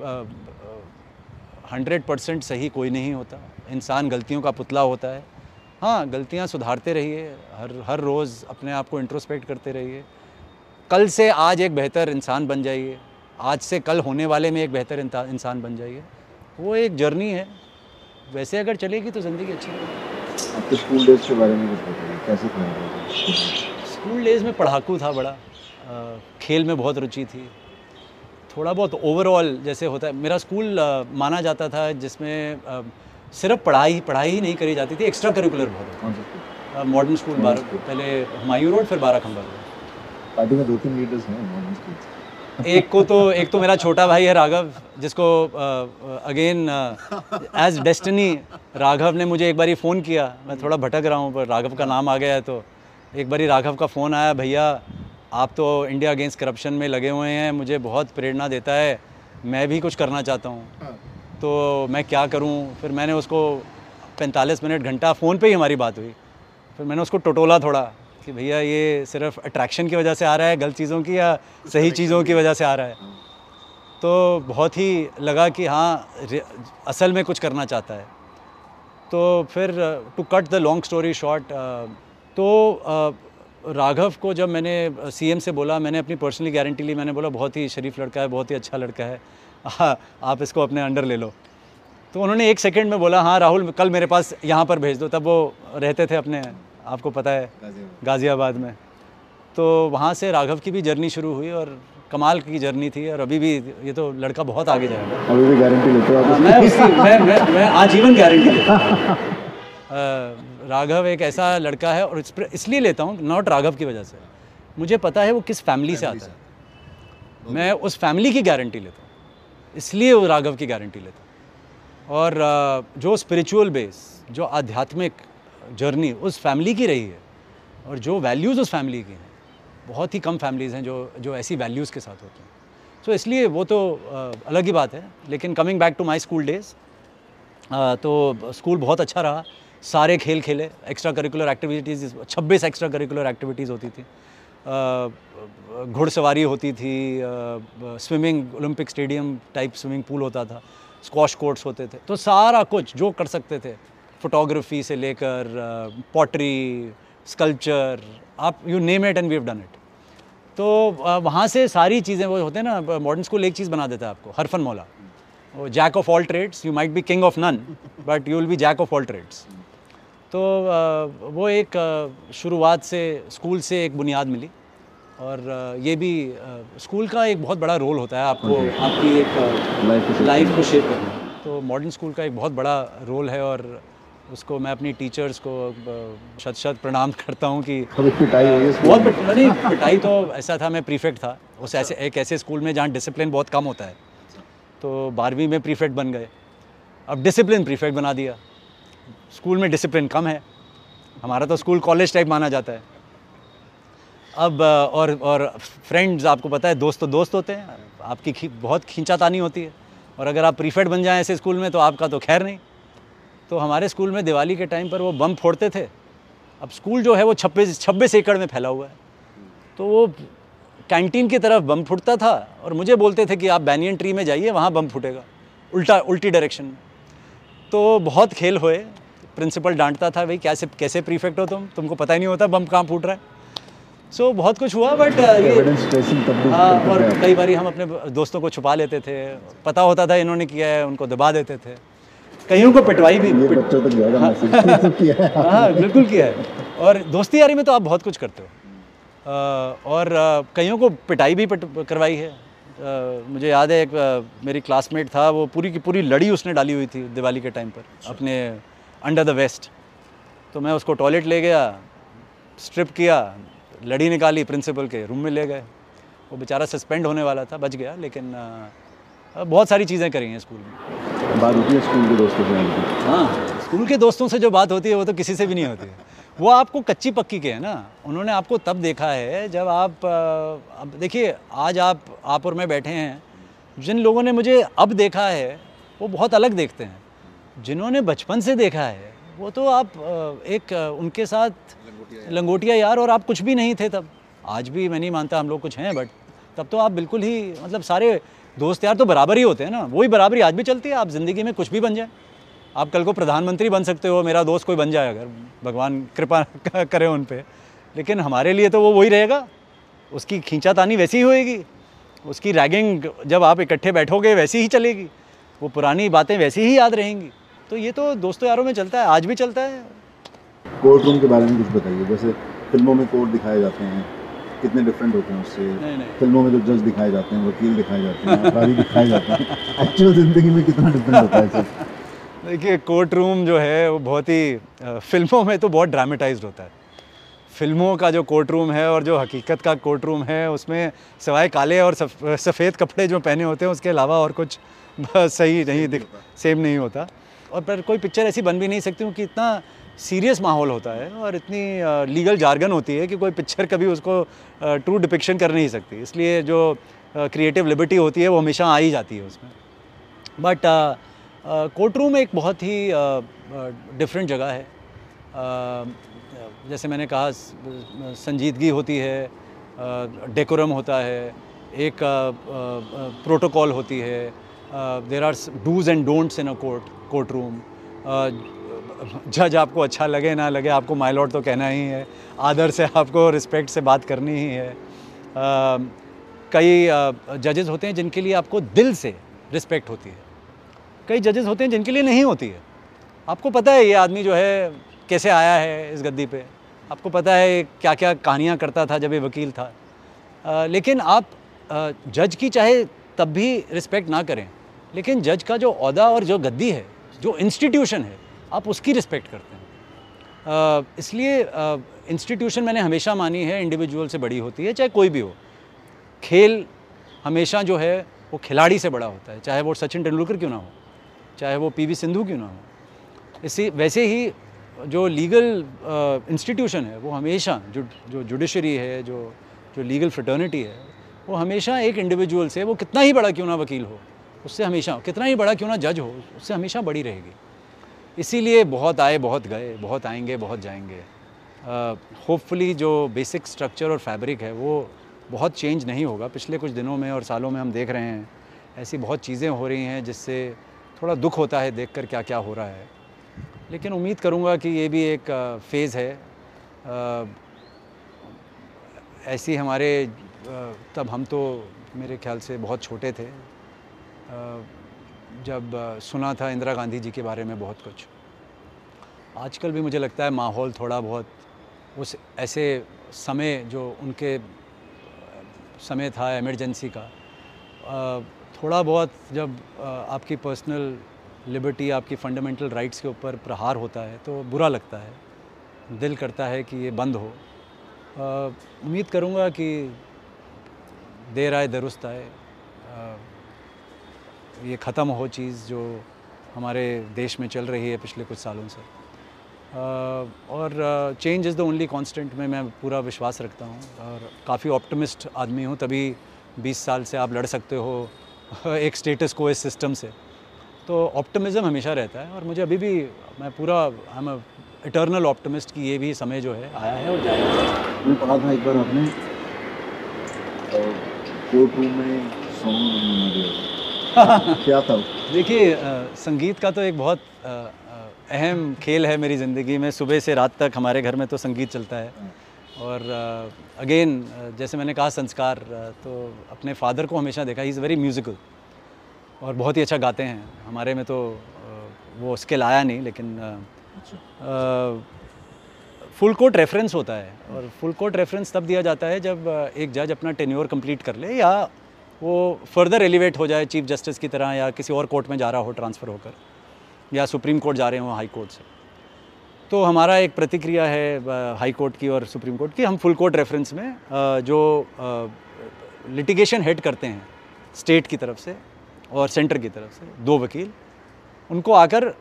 हंड्रेड परसेंट सही कोई नहीं होता। इंसान गलतियों का पुतला होता है। हाँ गलतियाँ सुधारते रहिए हर हर रोज़ अपने आप को इंट्रोस्पेक्ट करते रहिए। कल से आज एक बेहतर इंसान बन जाइए। आज से कल होने वाले में एक बेहतर इंसान बन जाइए। वो एक जर्नी है। वैसे अगर चलेगी तो ज़िंदगी अच्छी आपके स्कूल डेज़ के बारे में कुछ बताइए। कैसे स्कूल डेज़ में पढ़ाकू था बड़ा। खेल में बहुत रुचि थी। थोड़ा बहुत ओवरऑल जैसे होता है। मेरा स्कूल माना जाता था जिसमें सिर्फ़ पढ़ाई पढ़ाई ही नहीं करी जाती थी एक्स्ट्रा करिकुलर बहुत मॉडर्न स्कूल बार पहले हुमायूं रोड फिर बारह खंबा रोड। पार्टी में दो तीन लीडर्स हैं मॉडर्न स्कूल एक को तो एक तो मेरा छोटा भाई है राघव जिसको अगेन एज डेस्टिनी राघव ने मुझे एक बारी फ़ोन किया। मैं थोड़ा भटक रहा हूँ पर राघव का नाम आ गया है तो। एक बारी राघव का फ़ोन आया भैया आप तो इंडिया अगेंस्ट करप्शन में लगे हुए हैं मुझे बहुत प्रेरणा देता है मैं भी कुछ करना चाहता हूँ। तो मैं क्या करूँ? फिर मैंने उसको 45 मिनट घंटा फ़ोन पे ही हमारी बात हुई। फिर मैंने उसको टटोला थोड़ा कि भैया ये सिर्फ़ अट्रैक्शन की वजह से आ रहा है, गलत चीज़ों की या सही चीज़ों की वजह से आ रहा है? तो बहुत ही लगा कि हाँ असल में कुछ करना चाहता है। तो फिर to cut the long story short तो राघव को जब मैंने सीएम से बोला, मैंने अपनी पर्सनली गारंटी ली, मैंने बोला, बहुत ही शरीफ लड़का है, बहुत ही अच्छा लड़का है। हाँ, आप इसको अपने अंडर ले लो। तो उन्होंने एक सेकंड में बोला हाँ राहुल कल मेरे पास यहाँ पर भेज दो। तब वो रहते थे अपने आपको पता है गाज़ियाबाद। में। तो वहाँ से राघव की भी जर्नी शुरू हुई और कमाल की जर्नी थी और अभी भी ये तो लड़का बहुत आगे जाएगा अभी भी गारंटी लेते हो मैं उसकी मैं मैं मैं आजीवन गारंटी लेता राघव एक ऐसा लड़का है और इसलिए लेता हूँ नॉट राघव की वजह से। मुझे पता है वो किस फैमिली से आता है। मैं उस फैमिली की गारंटी लेता हूँ। इसलिए वो राघव की गारंटी लेता और जो स्पिरिचुअल बेस जो आध्यात्मिक जर्नी उस फैमिली की रही है और जो वैल्यूज़ उस फैमिली की हैं बहुत ही कम फैमिलीज़ हैं जो जो ऐसी वैल्यूज़ के साथ होती हैं। सो so, इसलिए वो तो अलग ही बात है लेकिन coming back to my school days तो स्कूल बहुत अच्छा रहा। सारे खेल खेले एक्स्ट्रा करिकुलर एक्टिविटीज़ छब्बीस एक्स्ट्रा करिकुलर एक्टिविटीज़ होती थी। घुड़सवारी होती थी swimming, Olympic stadium type swimming pool होता था स्क्वाश कोर्ट्स होते थे तो सारा कुछ जो कर सकते थे फोटोग्राफी से लेकर पॉटरी स्कल्पचर आप you name it and we have done it तो वहाँ से सारी चीज़ें, वो होते हैं ना मॉडर्न स्कूल एक चीज़ बना देता है आपको हरफन मौला jack of all trades you might be king of none but you will be jack of all trades तो वो एक शुरुआत से स्कूल से एक बुनियाद मिली। और ये भी स्कूल का एक बहुत बड़ा रोल होता है आपको आपकी एक लाइफ को शेप करना। तो मॉडर्न स्कूल का एक बहुत बड़ा रोल है और उसको मैं अपनी टीचर्स को शत शत प्रणाम करता हूँ कि पिटाई हुई बहुत नहीं पिटाई तो ऐसा था मैं प्रीफेक्ट था। उस ऐसे एक ऐसे स्कूल में जहाँ डिसिप्लिन बहुत कम होता है। तो बारहवीं में प्रीफेक्ट बन गए। अब डिसिप्लिन प्रीफेक्ट बना दिया। स्कूल में डिसिप्लिन कम है। हमारा तो स्कूल कॉलेज टाइप माना जाता है। अब और और फ्रेंड्स आपको पता है दोस्त तो दोस्त होते हैं। आपकी खी, बहुत खींचातानी होती है। और अगर आप प्रीफेक्ट बन जाएँ ऐसे स्कूल में तो आपका तो खैर नहीं। तो हमारे स्कूल में दिवाली के टाइम पर वो बम फोड़ते थे। अब स्कूल जो है वो छब्बीस छब्बीस एकड़ में फैला हुआ है। तो वो कैंटीन की तरफ़ बम फूटता था और मुझे बोलते थे कि आप बैनियन ट्री में जाइए वहाँ बम फूटेगा। उल्टा उल्टी डायरेक्शन में। तो बहुत खेल हुए। प्रिंसिपल डांटता था भाई कैसे कैसे प्रीफेक्ट हो तुम? तुमको पता ही नहीं होता बम कहाँ फूट रहा है. सो so, बहुत कुछ हुआ बट ये तब भी हाँ, और कई बार हम अपने दोस्तों को छुपा लेते थे। पता होता था इन्होंने किया है उनको दबा देते थे। कईयों को पिटवाई भी। ये बच्चों तक जाएगा मैसेज किया है। हाँ बिल्कुल किया है। और दोस्ती यारी में तो आप बहुत कुछ करते हो। और कईयों को पिटाई भी पिट करवाई है। मुझे याद है एक मेरी क्लासमेट था वो पूरी की पूरी लड़ी उसने डाली हुई थी दिवाली के टाइम पर अपने अंडर द वेस्ट तो मैं उसको टॉयलेट ले गया स्ट्रिप किया लड़ी निकाली प्रिंसिपल के रूम में ले गए। वो बेचारा सस्पेंड होने वाला था बच गया लेकिन बहुत सारी चीज़ें करी हैं स्कूल में। बात होती है स्कूल के दोस्तों से हाँ स्कूल के दोस्तों से जो बात होती है वो तो किसी से भी नहीं होती है। वो आपको कच्ची पक्की के हैं ना। उन्होंने आपको तब देखा है जब आप अब देखिए आज आप आप और मैं बैठे हैं। जिन लोगों ने मुझे अब देखा है वो बहुत अलग देखते हैं। जिन्होंने बचपन से देखा है, वो तो आप एक उनके साथ लंगोटिया यार और आप कुछ भी नहीं थे तब। आज भी मैं नहीं मानता हम लोग कुछ हैं बट तब तो आप बिल्कुल ही मतलब सारे दोस्त यार तो बराबर ही होते हैं ना। वही बराबरी आज भी चलती है, आप ज़िंदगी में कुछ भी बन जाए। आप कल को प्रधानमंत्री बन सकते हो, मेरा दोस्त कोई बन जाए अगर, भगवान कृपा करे उन पर लेकिन हमारे लिए तो वो वही रहेगा, उसकी खींचातानी वैसी ही होएगी, उसकी रैगिंग जब आप इकट्ठे बैठोगे वैसी ही चलेगी, वो पुरानी बातें वैसी ही याद रहेंगी। तो ये तो दोस्तों यारों में चलता है आज भी चलता है। कोर्ट रूम के बारे में कुछ बताइए जैसे फ़िल्मों में कोर्ट दिखाए जाते हैं कितने डिफरेंट होते हैं उससे। नहीं नहीं। फ़िल्मों में जो जज दिखाए जाते हैं वकील दिखाए जाते हैं अपराधी दिखाए जाते हैं एक्चुअल ज़िंदगी में कितना डिफरेंट होता है सर देखिए कोर्ट रूम जो है वो बहुत ही फ़िल्मों में तो बहुत ड्रामेटाइज होता है। फ़िल्मों का जो कोर्ट रूम है और जो हकीकत का कोर्ट रूम है उसमें सिवाय काले और सफ़ेद कपड़े जो पहने होते हैं उसके अलावा और कुछ सही नहीं दिख सेम नहीं होता। और पर कोई पिक्चर ऐसी बन भी नहीं सकती क्योंकि इतना सीरियस माहौल होता है और इतनी लीगल जार्गन होती है कि कोई पिक्चर कभी उसको ट्रू डिपिक्शन कर नहीं सकती। इसलिए जो क्रिएटिव लिबर्टी होती है वो हमेशा आ ही जाती है उसमें। बट कोर्ट रूम एक बहुत ही डिफरेंट जगह है। जैसे मैंने कहा संजीदगी होती है डेकोरम होता है, एक प्रोटोकॉल होती है there are dos and don'ts in a court courtroom जज आपको अच्छा लगे ना लगे आपको लॉर्ड तो कहना ही है। आदर से आपको रिस्पेक्ट से बात करनी ही है। अ, कई जजेस uh, होते हैं जिनके लिए आपको दिल से रिस्पेक्ट होती है। कई जजेस होते हैं जिनके लिए नहीं होती है। आपको पता है ये आदमी जो है कैसे आया है इस गद्दी पे? आपको पता है क्या क्या कहानियाँ करता था जब ये वकील था। अ, लेकिन आप अ, जज की चाहे तब भी रिस्पेक्ट ना करें। लेकिन जज का जो अहदा और जो गद्दी है, जो इंस्टीट्यूशन है, आप उसकी रिस्पेक्ट करते हैं। इसलिए इंस्टीट्यूशन मैंने हमेशा मानी है इंडिविजुअल से बड़ी होती है, चाहे कोई भी हो। खेल हमेशा जो है, वो खिलाड़ी से बड़ा होता है, चाहे वो सचिन तेंदुलकर क्यों ना हो, चाहे वो पीवी सिंधु क्यों ना हो। इसी, वैसे ही जो लीगल इंस्टीट्यूशन है, वो हमेशा जो जो जुडिशरी है, जो जो लीगल फ्रटर्निटी है, वो हमेशा एक इंडिविजुअल से, वो कितना ही बड़ा क्यों ना वकील हो उससे हमेशा कितना ही बड़ा क्यों ना जज हो उससे हमेशा बड़ी रहेगी। इसीलिए बहुत आए बहुत गए बहुत आएँगे बहुत जाएँगे। होपफुली uh, जो बेसिक स्ट्रक्चर और फैब्रिक है वो बहुत चेंज नहीं होगा। पिछले कुछ दिनों में और सालों में हम देख रहे हैं ऐसी बहुत चीज़ें हो रही हैं जिससे थोड़ा दुख होता है देखकर क्या क्या हो रहा है। लेकिन उम्मीद करूँगा कि ये भी एक फ़ेज़ है। ऐसी हमारे तब हम तो मेरे ख्याल से बहुत छोटे थे। जब सुना था इंदिरा गांधी जी के बारे में बहुत कुछ। आजकल भी मुझे लगता है माहौल थोड़ा बहुत उस ऐसे समय जो उनके समय था इमरजेंसी का थोड़ा बहुत जब आपकी पर्सनल लिबर्टी आपकी फंडामेंटल राइट्स के ऊपर प्रहार होता है तो बुरा लगता है। दिल करता है कि ये बंद हो। उम्मीद करूँगा कि देर आए, दुरुस्त आए। ये ख़त्म हो चीज़ जो हमारे देश में चल रही है पिछले कुछ सालों से। और change is the only constant में मैं पूरा विश्वास रखता हूँ और काफ़ी ऑप्टिमिस्ट आदमी हूँ, तभी 20 साल से आप लड़ सकते हो एक स्टेटस को इस सिस्टम से। तो ऑप्टिमिज़म हमेशा रहता है और मुझे अभी भी, मैं पूरा एम इटर्नल ऑप्टिमिस्ट की ये भी समय जो है, आया है और जाएगा। पढ़ा था एक बार आपने कोर्ट रूम में सॉन्ग क्या था? देखिए संगीत का तो एक बहुत अहम खेल है मेरी ज़िंदगी में। सुबह से रात तक हमारे घर में तो संगीत चलता है। और अगेन जैसे मैंने कहा संस्कार तो अपने फादर को हमेशा देखा। ही इज़ वेरी म्यूज़िकल और बहुत ही अच्छा गाते हैं। हमारे में तो वो स्किल आया नहीं लेकिन फुल कोर्ट रेफरेंस होता है। और फुल कोर्ट रेफरेंस तब दिया जाता है जब एक जज अपना टेन्योर कंप्लीट कर ले या वो फर्दर एलिवेट हो जाए चीफ जस्टिस की तरह या किसी और कोर्ट में जा रहा हो ट्रांसफ़र होकर या सुप्रीम कोर्ट जा रहे हो हाई कोर्ट से। तो हमारा एक प्रतिक्रिया है हाई कोर्ट की और सुप्रीम कोर्ट की। हम फुल कोर्ट रेफरेंस में जो लिटिगेशन हेड करते हैं स्टेट की तरफ़ से और सेंटर की तरफ़ से दो वकील उनको आकर अ,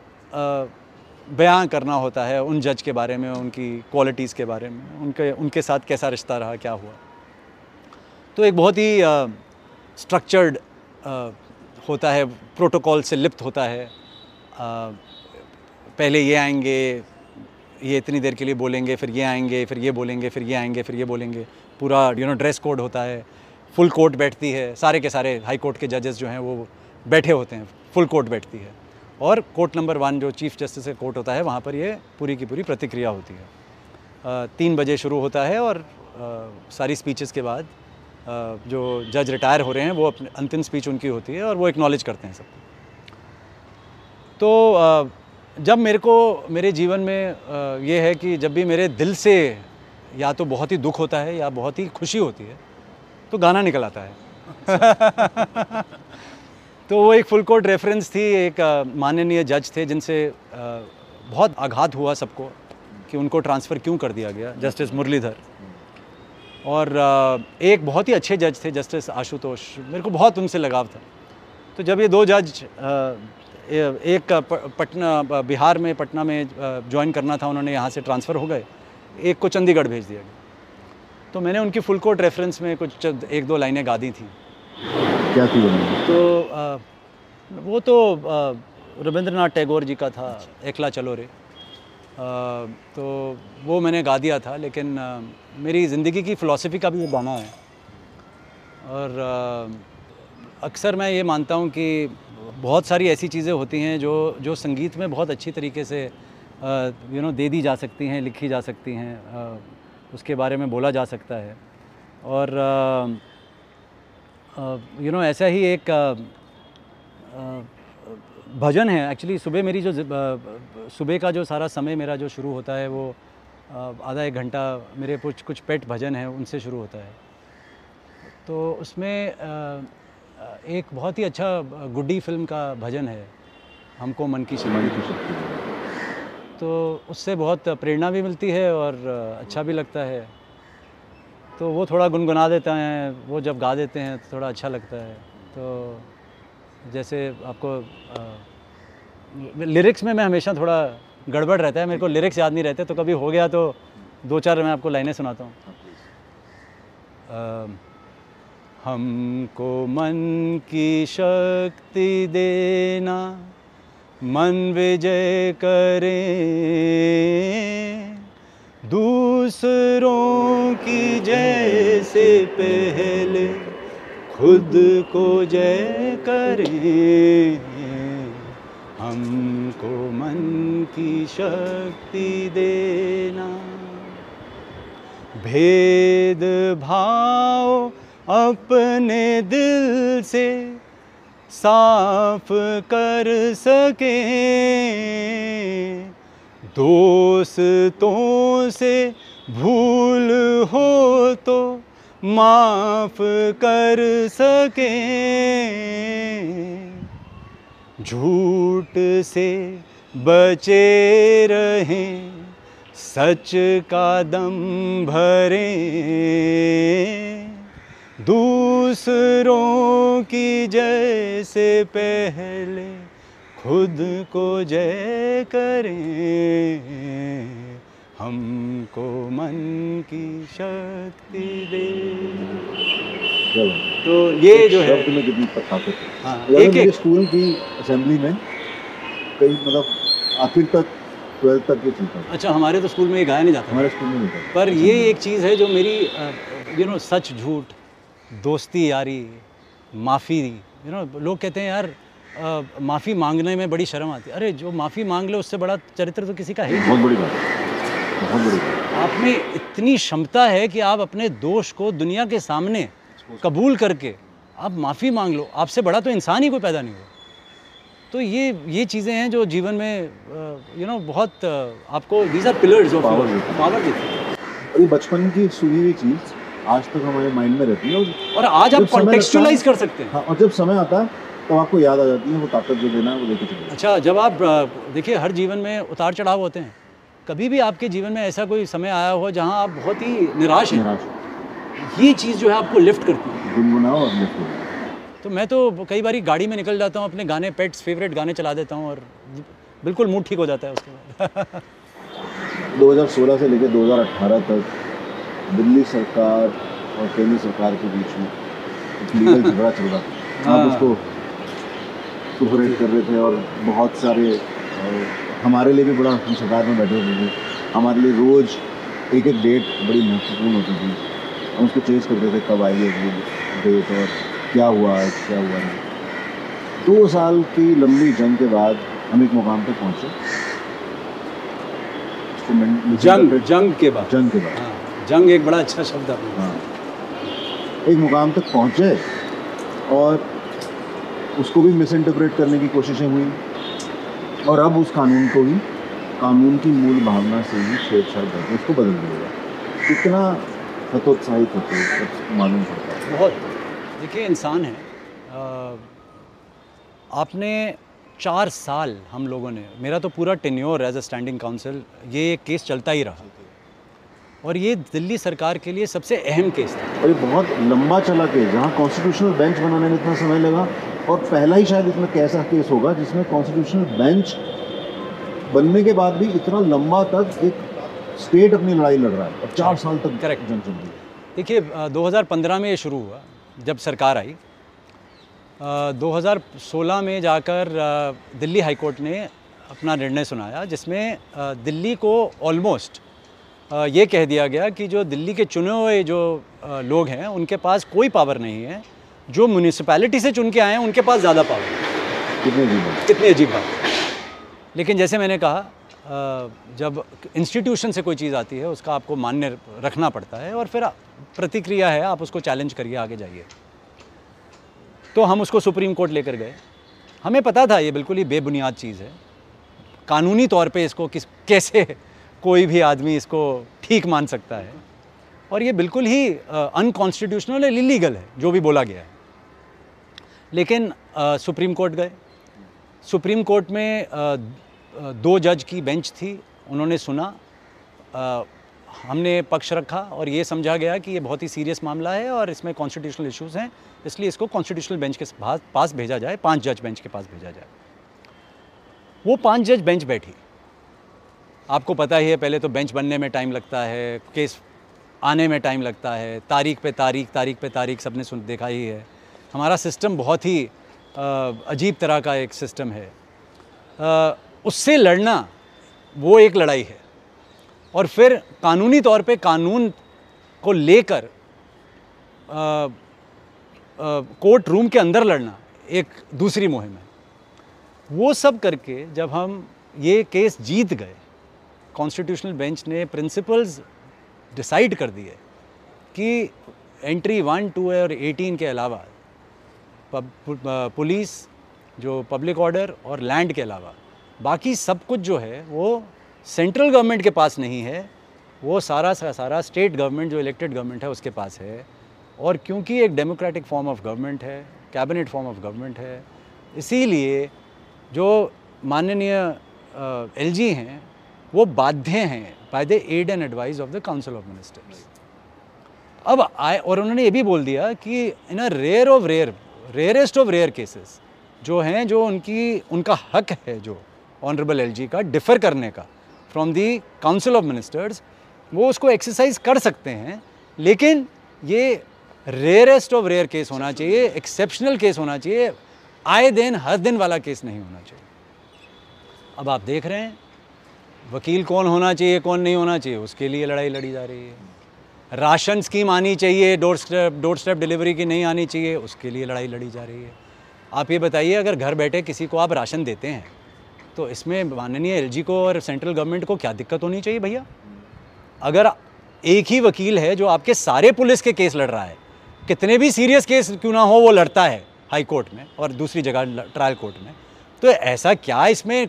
बयां करना होता है उन जज के बारे में उनकी क्वालिटीज़ के बारे में उनके उनके साथ कैसा रिश्ता रहा क्या हुआ। तो एक बहुत ही स्ट्रक्चर्ड होता है प्रोटोकॉल से लिप्त होता है। अ, पहले ये आएँगे ये इतनी देर के लिए बोलेंगे फिर ये आएँगे फिर ये बोलेंगे फिर ये आएँगे फिर ये बोलेंगे। पूरा यू नो ड्रेस कोड होता है फुल कोर्ट बैठती है सारे के सारे हाई कोर्ट के जजेस जो हैं वो बैठे होते हैं फुल कोर्ट बैठती है। और कोर्ट नंबर वन जो चीफ जस्टिस का कोर्ट होता है वहाँ पर ये पूरी की पूरी प्रतिक्रिया होती है। तीन बजे शुरू होता है और सारी स्पीचेस के बाद जो जज रिटायर हो रहे हैं, वो अपने, अंतिम स्पीच उनकी होती है और वो एक्नॉलेज करते हैं सबको तो जब मेरे को, मेरे जीवन में ये है कि जब भी मेरे दिल से या तो बहुत ही दुख होता है या बहुत ही खुशी होती है तो गाना निकल आता है। तो वो एक फुल कोर्ट रेफरेंस थी, एक माननीय जज थे जिनसे बहुत आघात हुआ सबको कि उनको ट्रांसफ़र क्यों कर दिया गया जस्टिस मुरलीधर। और एक बहुत ही अच्छे जज थे जस्टिस आशुतोष। मेरे को बहुत उनसे लगाव था। तो जब ये दो जज एक पटना बिहार में पटना में ज्वाइन करना था उन्होंने यहाँ से ट्रांसफ़र हो गए। एक को चंडीगढ़ भेज दिया गया। तो मैंने उनकी फुल कोर्ट रेफरेंस में कुछ एक दो लाइनें गा दी थी। क्या थी तो अ, वो तो रविंद्रनाथ टैगोर जी का था एकला चलो रे तो वो मैंने गा दिया था, लेकिन मेरी ज़िंदगी की फ़िलासफ़ी का भी वो गाना है। और अक्सर मैं ये मानता हूँ कि बहुत सारी ऐसी चीज़ें होती हैं जो जो संगीत में बहुत अच्छी तरीके से यू नो दे दी जा सकती हैं, लिखी जा सकती हैं उसके बारे में बोला जा सकता है। और यू नो ऐसा ही एक भजन है एक्चुअली सुबह मेरी जो सुबह का जो सारा समय मेरा जो शुरू होता है वो आधा एक घंटा मेरे कुछ कुछ पेट भजन है उनसे शुरू होता है। तो उसमें एक बहुत ही अच्छा गुड्डी फ़िल्म का भजन है हमको मन की मन की शक्ति। तो उससे बहुत प्रेरणा भी मिलती है और अच्छा भी लगता है। तो वो थोड़ा गुनगुना देते हैं वो जब गा देते हैं तो थोड़ा अच्छा लगता है। तो जैसे आपको लिरिक्स में मैं हमेशा थोड़ा गड़बड़ रहता है, मेरे को लिरिक्स याद नहीं रहते तो कभी हो गया तो दो चार मैं आपको लाइनें सुनाता हूँ। हमको मन की शक्ति देना, मन विजय करे। दूसरों की जय पहले खुद को जय करें हमको मन की शक्ति देना। भेद भाव अपने दिल से साफ़ कर सके। दोस्तों से भूल हो तो माफ़ कर सके। झूठ से बचे रहें, सच का दम भरे। दूसरों की जैसे पहले खुद को जय करें। हमको मन की शक्ति दे। तो ये जो है शब्द में कितनी ताकत है हाँ, एक एक स्कूल की असेंबली में कई मतलब आखिर तक ट्वेल्थ तक ये चलता अच्छा हमारे तो स्कूल में ये गाया नहीं जाता हमारे स्कूल में नहीं था पर ये एक चीज़ है जो मेरी यू नो सच झूठ दोस्ती यारी माफ़ी यू नो लोग कहते हैं यार माफ़ी मांगने में बड़ी शर्म आती है। अरे जो माफ़ी मांग ले उससे बड़ा चरित्र तो किसी का है बहुत बड़ी बात है। बहुत बड़ी आप में इतनी क्षमता है कि आप अपने दोष को दुनिया के सामने कबूल करके आप माफ़ी मांग लो। आपसे बड़ा तो इंसान ही कोई पैदा नहीं हुआ तो ये ये चीज़ें हैं जो जीवन में यू नो बहुत आपको these are pillars of. Power देती हैं। और ये बचपन की सुनी हुई चीज़ आज तक हमारे माइंड में रहती है और आज आप कॉन्टेक्चुअलाइज कर सकते हैं। हाँ और जब समय आता है तो आपको याद आ जाती है वो ताकत जो देना है वो चले अच्छा जब आप देखिए हर जीवन में उतार चढ़ाव होते हैं। कभी भी आपके जीवन में ऐसा कोई समय आया हो जहाँ आप बहुत ही निराश हैं? ये चीज़ जो है आपको लिफ्ट करती है। गुनगुनाओ और लिफ्ट हो। तो मैं तो कई बारी गाड़ी में निकल जाता हूँ अपने गाने पेट्स फेवरेट गाने चला देता हूँ और बिल्कुल मूड ठीक हो जाता है उसके बाद। 2016 से लेकर 2018 तक दिल्ली सरकार और केंद्र सरकार के बीच में लीगल झगड़ा चल रहा था। हाँ। आप उसको सुपरेट कर रहे थे और बहुत सारे हमारे लिए भी बड़ा हम सरकार में बैठे होते थे। हमारे लिए रोज़ एक एक डेट बड़ी महत्वपूर्ण होती थी। हम उसको चेंज करते थे कब आएगी अगली डेट और क्या हुआ आज क्या हुआ नहीं। दो साल की लंबी जंग के बाद हम एक मुकाम तक पहुँचे। जंग जंग के बाद। जंग के बाद। हाँ जंग एक बड़ा अच्छा शब्द है हाँ। एक मुकाम तक पहुँचे और उसको भी मिस इंटरप्रेट करने की कोशिशें हुई। और अब उस कानून को ही कानून की मूल भावना से ही छेड़छाड़ करके उसको बदल दिया कितना हतोत्साहित होते मालूम पड़ता है। बहुत। देखिए इंसान है। आपने चार साल हम लोगों ने मेरा तो पूरा tenure as a standing counsel ये केस चलता ही रहा। और ये दिल्ली सरकार के लिए सबसे अहम केस था। और ये बहुत लंबा चला केस जहाँ कॉन्स्टिट्यूशनल बेंच बनाने में इतना समय लगा और पहला ही शायद इसमें कैसा केस होगा जिसमें कॉन्स्टिट्यूशनल बेंच बनने के बाद भी इतना लंबा तक एक स्टेट अपनी लड़ाई लड़ रहा है और चार साल तक रही है देखिए अ, 2015 में ये शुरू हुआ जब सरकार आई। अ, 2016 में जाकर दिल्ली हाई कोर्ट ने अपना निर्णय सुनाया जिसमें दिल्ली को ऑलमोस्ट ये कह दिया गया कि जो दिल्ली के चुने हुए जो लोग हैं उनके पास कोई पावर नहीं है। जो म्यूनिसपैलिटी से चुन के आए हैं उनके पास ज़्यादा पावर कितने दिन बाद कितनी अजीब बात। लेकिन जैसे मैंने कहा जब इंस्टीट्यूशन से कोई चीज़ आती है उसका आपको मान्य रखना पड़ता है और फिर प्रतिक्रिया है आप उसको चैलेंज करिए आगे जाइए। तो हम उसको सुप्रीम कोर्ट लेकर गए। हमें पता था ये बिल्कुल ही बेबुनियाद चीज़ है। कानूनी तौर पे इसको किस कैसे कोई भी आदमी इसको ठीक मान सकता है। और ये बिल्कुल ही अनकॉन्स्टिट्यूशनल और इलीगल है जो भी बोला गया है। लेकिन सुप्रीम कोर्ट गए। सुप्रीम कोर्ट में अ, दो जज की बेंच थी उन्होंने सुना। अ, हमने पक्ष रखा और ये समझा गया कि ये बहुत ही सीरियस मामला है और इसमें कॉन्स्टिट्यूशनल इश्यूज़ हैं इसलिए इसको कॉन्स्टिट्यूशनल बेंच के पास भेजा जाए पाँच जज बेंच के पास भेजा जाए। वो पाँच जज बेंच बैठी। आपको पता ही है पहले तो बेंच बनने में टाइम लगता है केस आने में टाइम लगता है। तारीख पे तारीख तारीख पे तारीख सबने सुन, देखा ही है। हमारा सिस्टम बहुत ही अजीब तरह का एक सिस्टम है। उससे लड़ना वो एक लड़ाई है। और फिर कानूनी तौर पे कानून को लेकर कोर्ट रूम के अंदर लड़ना एक दूसरी मुहिम है। वो सब करके जब हम ये केस जीत गए कॉन्स्टिट्यूशनल बेंच ने प्रिंसिपल्स डिसाइड कर दिए कि एंट्री वन, टू और एटीन के अलावा पुलिस, जो पब्लिक ऑर्डर और लैंड के अलावा। बाकी सब कुछ जो है, वो सेंट्रल गवर्नमेंट के पास नहीं है, वो सारा सा, सारा स्टेट गवर्नमेंट, जो इलेक्टेड गवर्नमेंट है, उसके पास है। और क्योंकि एक डेमोक्रेटिक फॉर्म ऑफ़ गवर्नमेंट है, कैबिनेट फॉर्म ऑफ़ गवर्नमेंट है, इसीलिए जो माननीय एल जी हैं वो बाध्य हैं by the aid and advice of the council of ministers अब आए, और उन्होंने ये भी बोल दिया कि in a rare of rare rarest of rare cases जो हैं, जो उनकी, उनका हक है, जो ऑनरेबल एलजी का डिफ़र करने का from the council of ministers वो उसको एक्सरसाइज कर सकते हैं, लेकिन ये रेयरेस्ट ऑफ़ रेयर केस होना चाहिए एक्सेप्शनल केस होना चाहिए, आए दिन, हर दिन वाला केस नहीं होना चाहिए। अब आप देख रहे हैं वकील कौन होना चाहिए, कौन नहीं होना चाहिए? उसके लिए लड़ाई लड़ी जा रही है। राशन स्कीम आनी चाहिए door step door step delivery की नहीं आनी चाहिए, उसके लिए लड़ाई लड़ी जा रही है। आप ये बताइए, अगर घर बैठे किसी को आप राशन देते हैं तो इसमें माननीय एलजी को और सेंट्रल गवर्नमेंट को क्या दिक्कत होनी चाहिए भैया? अगर एक ही वकील है जो आपके सारे पुलिस के केस लड़ रहा है, कितने भी सीरियस केस क्यों ना हो, वो लड़ता है हाई कोर्ट में और दूसरी जगह ट्रायल कोर्ट में तो ऐसा क्या इसमें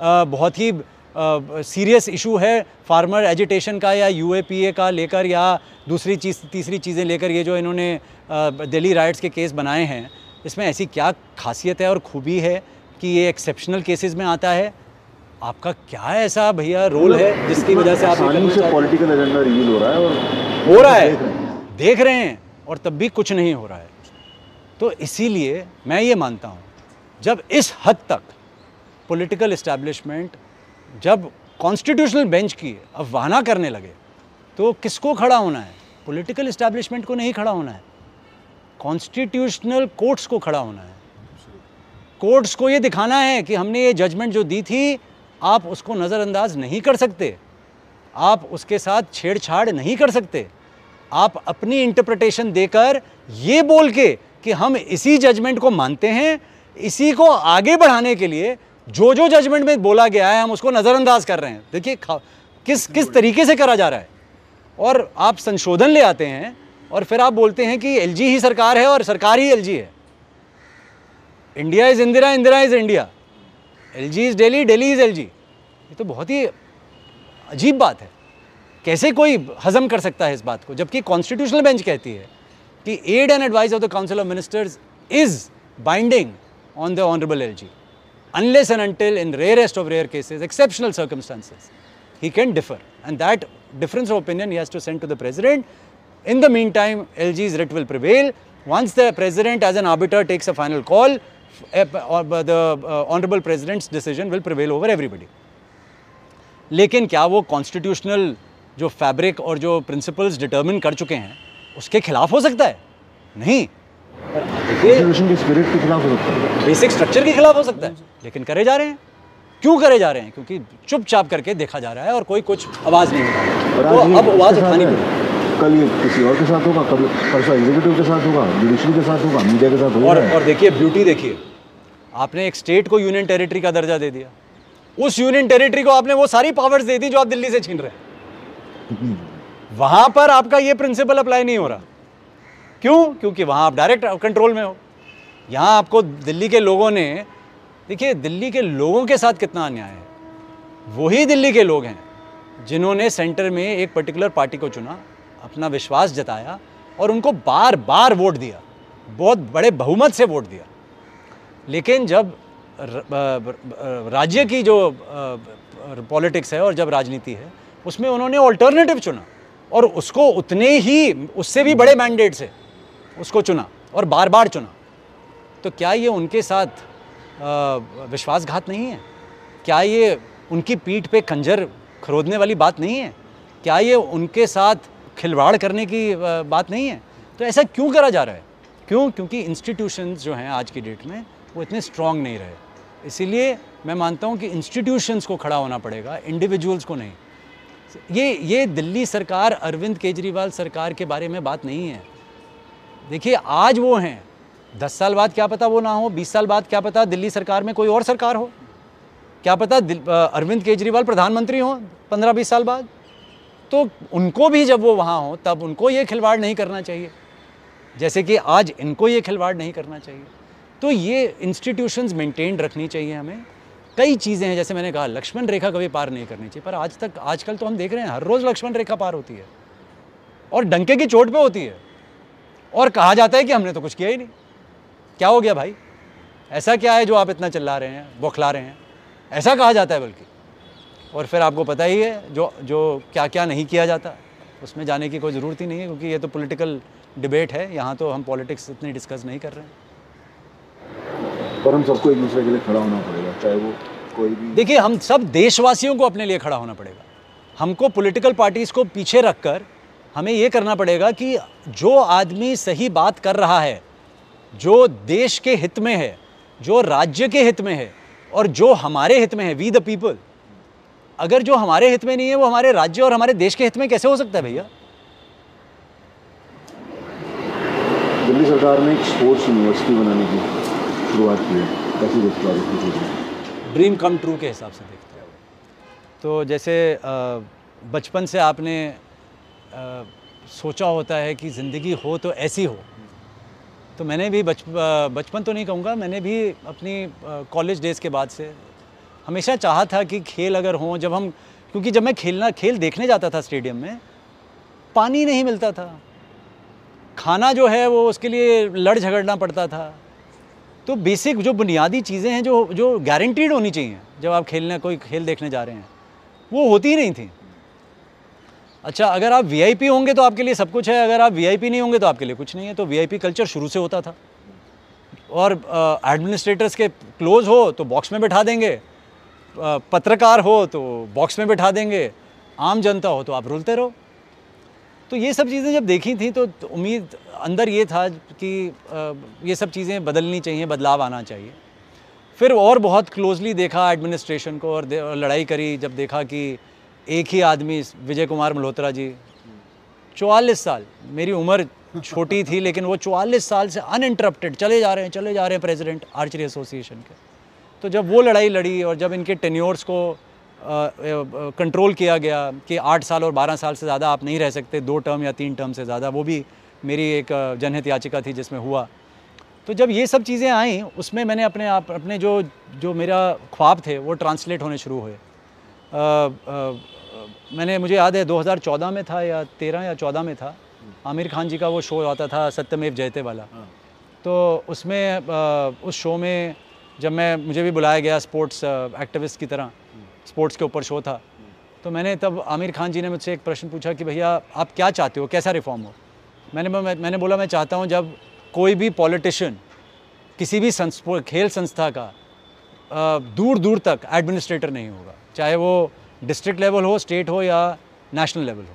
बहुत ही सीरियस इशू है फार्मर एजिटेशन का या यू का लेकर या दूसरी चीज़ तीसरी चीज़ें लेकर ये जो इन्होंने दिल्ली राइट्स के केस बनाए हैं इसमें ऐसी क्या खासियत है और खूबी है कि ये एक्सेप्शनल केसेस में आता है? आपका क्या ऐसा भैया रोल है जिसकी वजह से आप पॉलिटिकल एजेंडा रिवील हो? रहा है और हो रहा है। देख रहे हैं। और तब भी कुछ नहीं हो रहा है। तो इसीलिए मैं ये मानता हूँ जब इस हद तक पॉलिटिकल इस्टेब्लिशमेंट जब कॉन्स्टिट्यूशनल बेंच की अफवाना करने लगे तो किसको खड़ा होना है? पॉलिटिकल इस्टेब्लिशमेंट को नहीं खड़ा होना है। कॉन्स्टिट्यूशनल कोर्ट्स को खड़ा होना है। कोर्ट्स को ये दिखाना है कि हमने ये जजमेंट जो दी थी, आप उसको नज़रअंदाज नहीं कर सकते। आप उसके साथ छेड़छाड़ नहीं कर सकते। आप अपनी इंटरप्रटेशन देकर ये बोल के कि हम इसी जजमेंट को मानते हैं, इसी को आगे बढ़ाने के लिए जो जो जजमेंट में बोला गया है, हम उसको नज़रअंदाज कर रहे हैं। देखिए किस किस तरीके से करा जा रहा है। और आप संशोधन ले आते हैं और फिर आप बोलते हैं कि एलजी ही सरकार है और सरकार ही एलजी है। India is Indira Indira is India L G is Delhi Delhi is LG ये तो बहुत ही अजीब बात है। कैसे कोई हजम कर सकता है इस बात को? जबकि कॉन्स्टिट्यूशनल बेंच कहती है कि aid and advice of the council of ministers is binding on the honourable LG unless and until in rarest of rare cases, exceptional circumstances, he can differ. And that difference of opinion he has to send to the president. In the meantime, LG's writ will prevail. Once the president as an arbiter takes a final call, eh, the uh, honorable president's decision will prevail over everybody. लेकिन क्या वो constitutional जो fabric और जो principles determine कर चुके हैं उसके खिलाफ हो सकता है नहीं के स्पिरिट के खिलाफ हो सकता है। बेसिक स्ट्रक्चर के खिलाफ हो सकता है लेकिन करे जा रहे हैं। क्यों करे जा रहे हैं? क्योंकि चुपचाप करके देखा जा रहा है और कोई कुछ आवाज़ नहीं उठा तो अब आवाज़ उठानी पड़ेगी। कल ये किसी और के साथ होगा? कल परसों एग्जीक्यूटिव के साथ होगा? जुडिशरी के साथ होगा? मीडिया के साथ होगा? और, और देखिए ब्यूटी देखिए। आपने एक स्टेट को यूनियन टेरिटरी का दर्जा दे दिया। उस यूनियन टेरिटरी को आपने वो सारी पावर्स दे दी जो आप दिल्ली से छीन रहे हैं। वहाँ पर आपका ये प्रिंसिपल अप्लाई नहीं हो रहा। क्यों? क्योंकि वहाँ आप डायरेक्ट कंट्रोल में हो। यहाँ आपको दिल्ली के लोगों ने, देखिए, दिल्ली के लोगों के साथ कितना अन्याय है। वही दिल्ली के लोग हैं जिन्होंने सेंटर में एक पर्टिकुलर पार्टी को चुना, अपना विश्वास जताया और उनको बार बार वोट दिया। बहुत बड़े बहुमत से वोट दिया। लेकिन जब राज्य की जो पॉलिटिक्स है और जब राजनीति है, उसमें उन्होंने ऑल्टरनेटिव चुना और उसको उतने ही, उससे भी बड़े मैंडेट से उसको चुना और बार बार चुना। तो क्या ये उनके साथ विश्वासघात नहीं है? क्या ये उनकी पीठ पे खंजर खरोदने वाली बात नहीं है? क्या ये उनके साथ खिलवाड़ करने की बात नहीं है? तो ऐसा क्यों करा जा रहा है? क्यों? क्योंकि इंस्टीट्यूशंस जो हैं आज की डेट में, वो इतने स्ट्रॉन्ग नहीं रहे। इसीलिए मैं मानता हूँ कि इंस्टीट्यूशंस को खड़ा होना पड़ेगा इंडिविजुअल्स को नहीं। ये ये दिल्ली सरकार, अरविंद केजरीवाल सरकार के बारे में बात नहीं है। देखिए, आज वो हैं। दस साल बाद क्या पता वो ना हो, बीस साल बाद क्या पता दिल्ली सरकार में कोई और सरकार हो। क्या पता अरविंद केजरीवाल प्रधानमंत्री हो पंद्रह बीस साल बाद। तो उनको भी जब वो वहाँ हो, तब उनको ये खिलवाड़ नहीं करना चाहिए। जैसे कि आज इनको ये खिलवाड़ नहीं करना चाहिए। तो ये इंस्टीट्यूशंस मेंटेन रखनी चाहिए हमें। कई चीज़ें हैं, जैसे मैंने कहा, लक्ष्मण रेखा कभी पार नहीं करनी चाहिए। पर आज तक, आजकल तो हम देख रहे हैं, हर रोज़ लक्ष्मण रेखा पार होती है। और डंके की चोट पे होती है। और कहा जाता है कि हमने तो कुछ किया ही नहीं। क्या हो गया भाई? ऐसा क्या है जो आप इतना चिल्ला रहे हैं बौखला रहे हैं? ऐसा कहा जाता है बल्कि। और फिर आपको पता ही है जो जो क्या क्या नहीं किया जाता उसमें जाने की कोई ज़रूरत ही नहीं है क्योंकि ये तो पॉलिटिकल डिबेट है यहाँ तो हम पॉलिटिक्स इतनी डिस्कस नहीं कर रहे हैं। पर हम सबको एक दूसरे के लिए खड़ा होना पड़ेगा चाहे वो कोई भी देखिए हम सब देशवासियों को अपने लिए खड़ा होना पड़ेगा। हमको पॉलिटिकल पार्टीज़ को पीछे रखकर हमें ये करना पड़ेगा कि जो आदमी सही बात कर रहा है जो देश के हित में है जो राज्य के हित में है और जो हमारे हित में है वी द पीपल अगर जो हमारे हित में नहीं है वो हमारे राज्य और हमारे देश के हित में कैसे हो सकता है भैया? दिल्ली सरकार ने एक स्पोर्ट्स यूनिवर्सिटी बनाने की शुरुआत की है। कैसी देखते हो ड्रीम कम ट्रू के हिसाब से देखते हैं। तो जैसे बचपन से आपने अ, सोचा होता है कि ज़िंदगी हो तो ऐसी हो। तो मैंने भी बच बचपन तो नहीं कहूँगा मैंने भी अपनी कॉलेज डेज़ के बाद से हमेशा चाहा था कि खेल अगर हों जब हम क्योंकि जब मैं खेलना खेल देखने जाता था स्टेडियम में पानी नहीं मिलता था। खाना जो है वो उसके लिए लड़ झगड़ना पड़ता था। तो बेसिक जो बुनियादी चीज़ें हैं जो जो गारंटीड होनी चाहिए जब आप खेलने कोई खेल देखने जा रहे हैं वो होती ही नहीं थी। अच्छा अगर आप वीआईपी होंगे तो आपके लिए सब कुछ है अगर आप वीआईपी नहीं होंगे तो आपके लिए कुछ नहीं है तो वीआईपी कल्चर शुरू से होता था। और एडमिनिस्ट्रेटर्स के क्लोज हो तो बॉक्स में बैठा देंगे अ, पत्रकार हो तो बॉक्स में बैठा देंगे आम जनता हो तो आप रुलते रहो। तो ये सब चीज़ें जब देखी थी तो तो उम्मीद अंदर ये था कि अ, ये सब चीज़ें बदलनी चाहिए बदलाव आना चाहिए। फिर और बहुत क्लोजली देखा एडमिनिस्ट्रेशन को और और लड़ाई करी जब देखा कि एक ही आदमी विजय कुमार मल्होत्रा जी, चौवालीस साल। मेरी उम्र छोटी थी, लेकिन वो चौवालीस साल से अनइंटरप्टेड चले जा रहे हैं, चले जा रहे हैं प्रेसिडेंट आर्चरी एसोसिएशन के। तो जब वो लड़ाई लड़ी और जब इनके टेन्योर्स को कंट्रोल किया गया कि आठ साल और बारह साल से ज़्यादा आप नहीं रह सकते, दो टर्म या तीन टर्म से ज़्यादा, वो भी मेरी एक जनहित याचिका थी जिसमें हुआ। तो जब ये सब चीज़ें आई, उसमें मैंने अपने आप, अपने जो जो मेरा ख्वाब थे, वो ट्रांसलेट होने शुरू हुए। मैंने मुझे याद है 2014 में था या 13 या 14 में था आमिर खान जी का वो शो आता था सत्यमेव जयते वाला तो उसमें अ, उस शो में जब मैं मुझे भी बुलाया गया स्पोर्ट्स एक्टिविस्ट की तरह स्पोर्ट्स के ऊपर शो था तो मैंने तब आमिर खान जी ने मुझसे एक प्रश्न पूछा कि भैया आप क्या चाहते हो कैसा रिफॉर्म हो? मैंने मैं, मैंने बोला मैं चाहता हूँ जब कोई भी पॉलिटिशियन किसी भी खेल संस्था का दूर दूर तक एडमिनिस्ट्रेटर नहीं होगा। चाहे वो डिस्ट्रिक्ट लेवल हो स्टेट हो या नेशनल लेवल हो।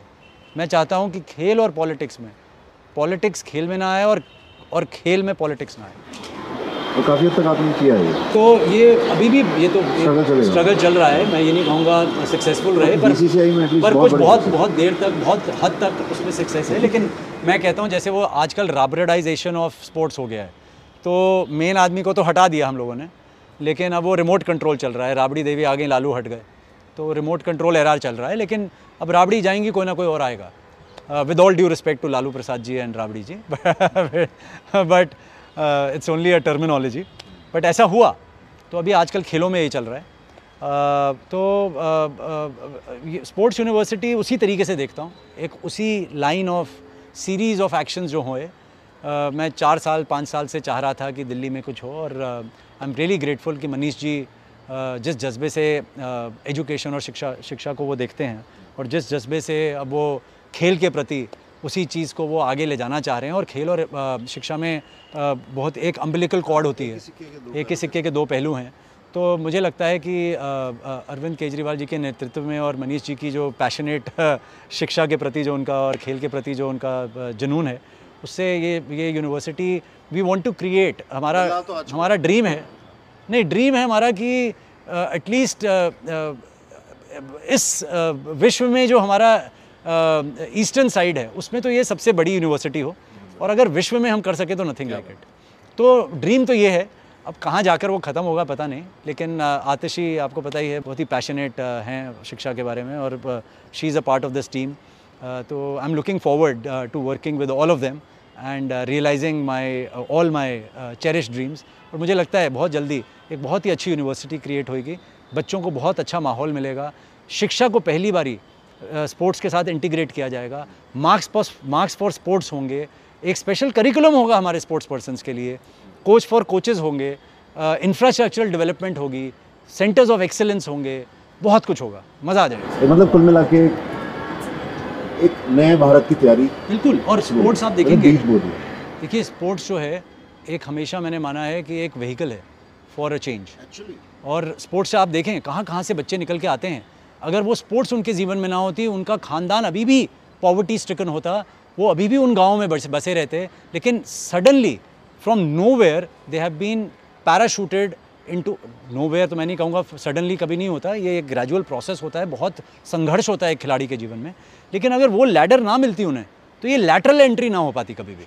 मैं चाहता हूँ कि खेल और पॉलिटिक्स में पॉलिटिक्स खेल में ना आए और और खेल में पॉलिटिक्स ना आए। और काफ़ी हद तक आपने किया है तो ये अभी भी ये तो स्ट्रगल चल रहा है। मैं ये नहीं कहूँगा सक्सेसफुल रहे पर पर कुछ बहुत बहुत देर तक बहुत हद तक उसमें सक्सेस है। लेकिन मैं कहता हूँ जैसे वो आजकल राबरेडाइजेशन ऑफ़ स्पोर्ट्स हो गया है। तो मेन आदमी को तो हटा दिया हम लोगों ने लेकिन अब वो रिमोट कंट्रोल चल रहा है। राबड़ी देवी आ गई लालू हट गए। तो रिमोट कंट्रोल एरार चल रहा है लेकिन अब राबड़ी जाएँगी कोई ना कोई और आएगा। With all due respect to Lalu Prasad ji and Rabri ji but it's only a terminology but ऐसा हुआ तो अभी आजकल खेलों में ये चल रहा है। अ, तो स्पोर्ट्स uh, यूनिवर्सिटी uh, उसी तरीके से देखता हूँ। एक उसी line of series of actions जो हुए अ, मैं चार साल पाँच साल से चाह रहा था कि दिल्ली में कुछ हो और आई एम रियली ग्रेटफुल कि मनीष जी जिस जज्बे से एजुकेशन और शिक्षा शिक्षा को वो देखते हैं और जिस जज्बे से अब वो खेल के प्रति उसी चीज़ को वो आगे ले जाना चाह रहे हैं और खेल और शिक्षा में बहुत एक अम्बिलिकल कॉर्ड होती है। एक ही सिक्के के दो पहलू हैं। तो मुझे लगता है कि अरविंद केजरीवाल जी के नेतृत्व में और मनीष जी की जो पैशनेट शिक्षा के प्रति जो उनका और खेल के प्रति जो उनका जुनून है उससे ये ये university we want to create हमारा हमारा ड्रीम है। नहीं ड्रीम है हमारा कि एटलीस्ट इस विश्व में जो हमारा ईस्टर्न साइड है उसमें तो ये सबसे बड़ी यूनिवर्सिटी हो। और अगर विश्व में हम कर सके तो नथिंग लाइक इट तो ड्रीम तो ये है। अब कहाँ जाकर वो ख़त्म होगा पता नहीं। लेकिन आतिशी आपको पता ही है बहुत ही पैशनेट हैं शिक्षा के बारे में और she is a part of this team तो I am looking forward to working with all of them and realising my all my cherish dreams और मुझे लगता है बहुत जल्दी एक बहुत ही अच्छी यूनिवर्सिटी क्रिएट होगी बच्चों को बहुत अच्छा माहौल मिलेगा। शिक्षा को पहली बारी स्पोर्ट्स uh, के साथ इंटीग्रेट किया जाएगा। Marks for marks for sports होंगे। एक स्पेशल करिकुलम होगा हमारे स्पोर्ट्स पर्सनस के लिए। कोच फॉर कोचेज़ होंगे। इंफ्रास्ट्रक्चरल डेवलपमेंट होगी। सेंटर्स ऑफ़ एक्सेलेंस होंगे। बहुत कुछ होगा। मज़ा आ जाएगा। मतलब कुल मिला के एक नए भारत की तैयारी बिल्कुल और स्पोर्ट्स आप देखेंगे। देखिए स्पोर्ट्स जो है एक हमेशा मैंने माना है कि एक व्हीकल है फॉर अ चेंज और स्पोर्ट्स से आप देखें कहाँ कहाँ से बच्चे निकल के आते हैं। अगर वो स्पोर्ट्स उनके जीवन में ना होती उनका खानदान अभी भी पॉवर्टी स्ट्रिकन होता वो अभी भी उन गाँव में बसे रहते। लेकिन suddenly from nowhere they have been parachuted into nowhere तो मैं नहीं कहूँगा सडनली कभी नहीं होता। ये एक ग्रेजुअल प्रोसेस होता है बहुत संघर्ष होता है एक खिलाड़ी के जीवन में। लेकिन अगर वो लैडर ना मिलती उन्हें तो ये लैटरल एंट्री ना हो पाती कभी भी।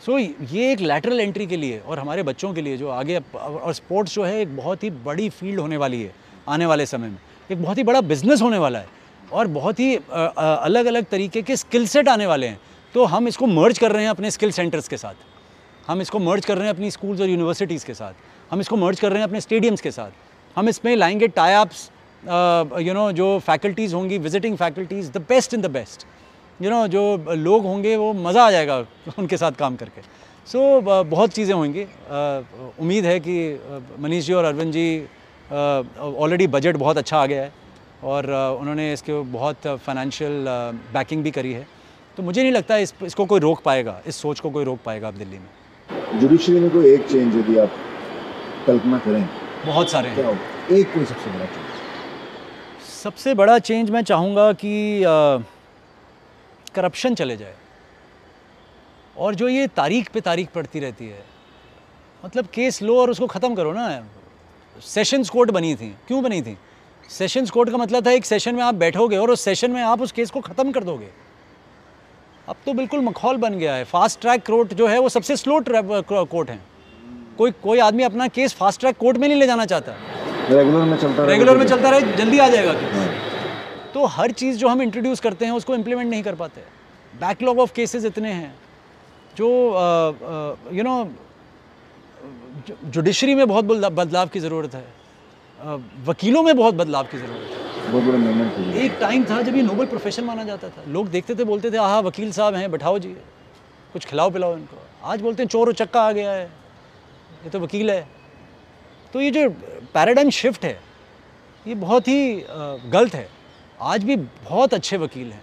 सो so, ये एक लैटरल एंट्री के लिए और हमारे बच्चों के लिए जो आगे और स्पोर्ट्स जो है एक बहुत ही बड़ी फ़ील्ड होने वाली है आने वाले समय में। एक बहुत ही बड़ा बिज़नेस होने वाला है और बहुत ही अलग अलग तरीके के स्किल सेट आने वाले हैं। तो हम इसको मर्ज कर रहे हैं अपने स्किल सेंटर्स के साथ। हम इसको मर्ज कर रहे हैं अपनी स्कूल्स और यूनिवर्सिटीज़ के साथ। हम इसको मर्ज कर रहे हैं अपने स्टेडियम्स के साथ। हम इसमें लाएँगे टाई अप्स यू नो जो फैकल्टीज़ होंगी visiting faculties the best in the best you know जो लोग होंगे वो मज़ा आ जाएगा उनके साथ काम करके। सो so, बहुत चीज़ें होंगी। अ, उम्मीद है कि मनीष जी और अरविंद जी ऑलरेडी बजट बहुत अच्छा आ गया है और उन्होंने इसके बहुत फाइनेंशियल बैकिंग भी करी है। तो मुझे नहीं लगता इस इसको कोई रोक पाएगा इस सोच को कोई रोक पाएगा अब दिल्ली में। जुडिशरी में कोई एक चेंज यदि आप कल्पना करें बहुत सारे हैं। एक कोई सबसे बड़ा चेंज सबसे बड़ा चेंज मैं चाहूँगा कि करप्शन चले जाए। और जो ये तारीख पे तारीख पड़ती रहती है मतलब केस लो और उसको ख़त्म करो ना। सेशंस कोर्ट बनी थी। क्यों बनी थी? सेशंस कोर्ट का मतलब था, एक सेशन में आप बैठोगे और उस सेशन में आप उस केस को ख़त्म कर दोगे। अब तो बिल्कुल मखौल बन गया है। फास्ट ट्रैक कोर्ट जो है, वो सबसे स्लो ट्रैक कोर्ट है। कोई कोई आदमी अपना केस फास्ट ट्रैक कोर्ट में नहीं ले जाना चाहता। रेगुलर में चलता रहे रेगुलर में चलता रहे जल्दी आ जाएगा केस हाँ। तो हर चीज़ जो हम इंट्रोड्यूस करते हैं उसको इम्प्लीमेंट नहीं कर पाते। बैकलॉग ऑफ़ केसेस इतने हैं जो यू नो जुडिशरी में बहुत बदलाव की ज़रूरत है। अ, वकीलों में बहुत बदलाव की ज़रूरत है। बहुत बड़ा एक टाइम था जब ये नोबल प्रोफेशन माना जाता था। लोग देखते थे बोलते थे आहा वकील साहब हैं बैठाओ जी। कुछ खिलाओ पिलाओ इनको। आज बोलते हैं चोर चक्का आ गया है। ये तो वकील है। तो ये जो पैराडाइम शिफ्ट है। ये बहुत ही गलत है। आज भी बहुत अच्छे वकील हैं।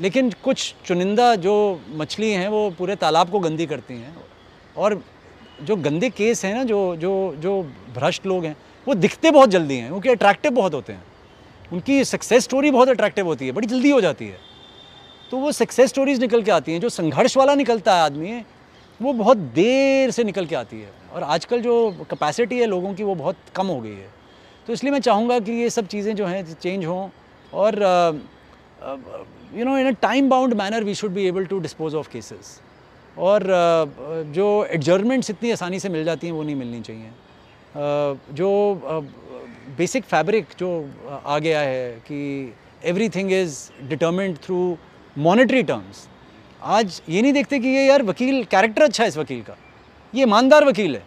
लेकिन कुछ चुनिंदा जो मछली हैं, वो पूरे तालाब को गंदी करती हैं। और जो गंदे केस हैं ना, जो जो जो भ्रष्ट लोग हैं, वो दिखते बहुत जल्दी हैं। क्योंकि अट्रैक्टिव बहुत होते हैं। उनकी सक्सेस स्टोरी बहुत अट्रैक्टिव होती है, बड़ी जल्दी हो जाती है। तो वो सक्सेस स्टोरीज निकल के आती हैं। जो संघर्ष वाला निकलता है आदमी, वो बहुत देर से निकल के आती है। और आजकल जो कैपेसिटी है लोगों की वो बहुत कम हो गई है। तो इसलिए मैं चाहूँगा कि ये सब चीज़ें जो हैं चेंज हों और you know in a time bound manner we should be able to dispose of cases और uh, जो एडजर्नमेंट्स इतनी आसानी से मिल जाती हैं वो नहीं मिलनी चाहिए। uh, जो बेसिक uh, फैब्रिक जो आ गया है कि everything is determined through monetary terms आज ये नहीं देखते कि ये यार वकील कैरेक्टर अच्छा है इस वकील का। ये ईमानदार वकील है।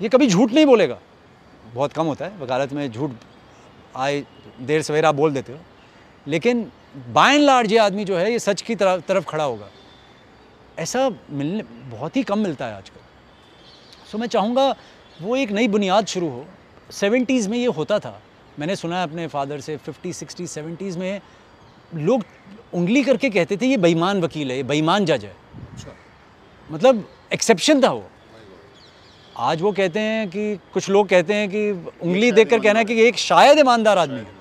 ये कभी झूठ नहीं बोलेगा। बहुत कम होता है वकालत में झूठ आए देर सवेरा आप बोल देते हो। लेकिन बाय एंड लार्ज ये आदमी जो है ये सच की तरफ़ तरफ़ खड़ा होगा। ऐसा मिलने बहुत ही कम मिलता है आजकल। सो मैं चाहूँगा वो एक नई बुनियाद शुरू हो। सेवेंटीज़ में ये होता था। मैंने सुना है अपने फादर से फिफ्टी सिक्सटी सेवेंटीज़ में लोग उंगली करके कहते थे ये बेईमान वकील है ये बेईमान जज है। मतलब एक्सेप्शन था वो। आज वो कहते हैं कि कुछ लोग कहते हैं कि उंगली देखकर कहना है कि एक शायद ईमानदार आदमी है।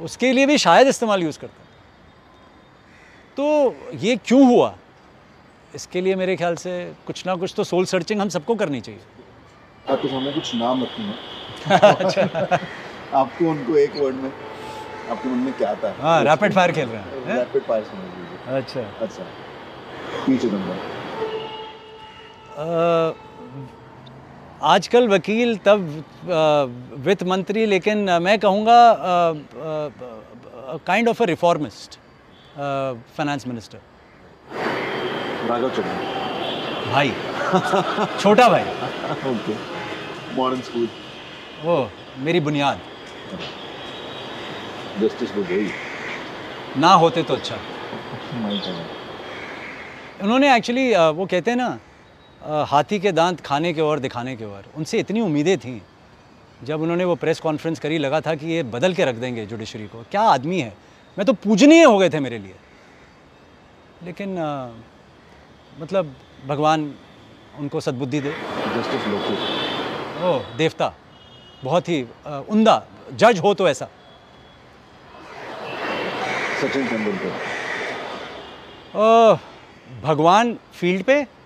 उसके लिए भी शायद इस्तेमाल यूज़ करता तो ये क्यों हुआ? इसके लिए मेरे ख्याल से कुछ ना कुछ तो सोल सर्चिंग हम सबको करनी चाहिए। आपके सामने कुछ नाम रखूँगा आपको उनको एक वर्ड में आपके मन में क्या आता है? हाँ रैपिड फायर खेल रहे हैं? रैपिड फायर समझ लीजिए। अच्छा। अच्छा। पी चिदम्बरम आजकल वकील तब वित्त मंत्री लेकिन मैं कहूँगा kind of a reformist finance minister Raghav Chadha भाई छोटा भाई। ओके मॉडर्न स्कूल वो मेरी बुनियाद। जस्टिस ना होते तो अच्छा। उन्होंने एक्चुअली वो कहते हैं ना हाथी के दांत खाने के और दिखाने के और। उनसे इतनी उम्मीदें थी। जब उन्होंने वो प्रेस कॉन्फ्रेंस करी लगा था कि ये बदल के रख देंगे जुडिशरी को। क्या आदमी है? मैं तो पूजनीय हो गए थे मेरे लिए। लेकिन आ, मतलब भगवान उनको सद्बुद्धि दे। जस्टिस लोकू। ओह देवता। बहुत ही आ, उम्दा। जज हो तो ऐसा। सचिन तेंदुलकर। भगवान फ़ील्ड पे?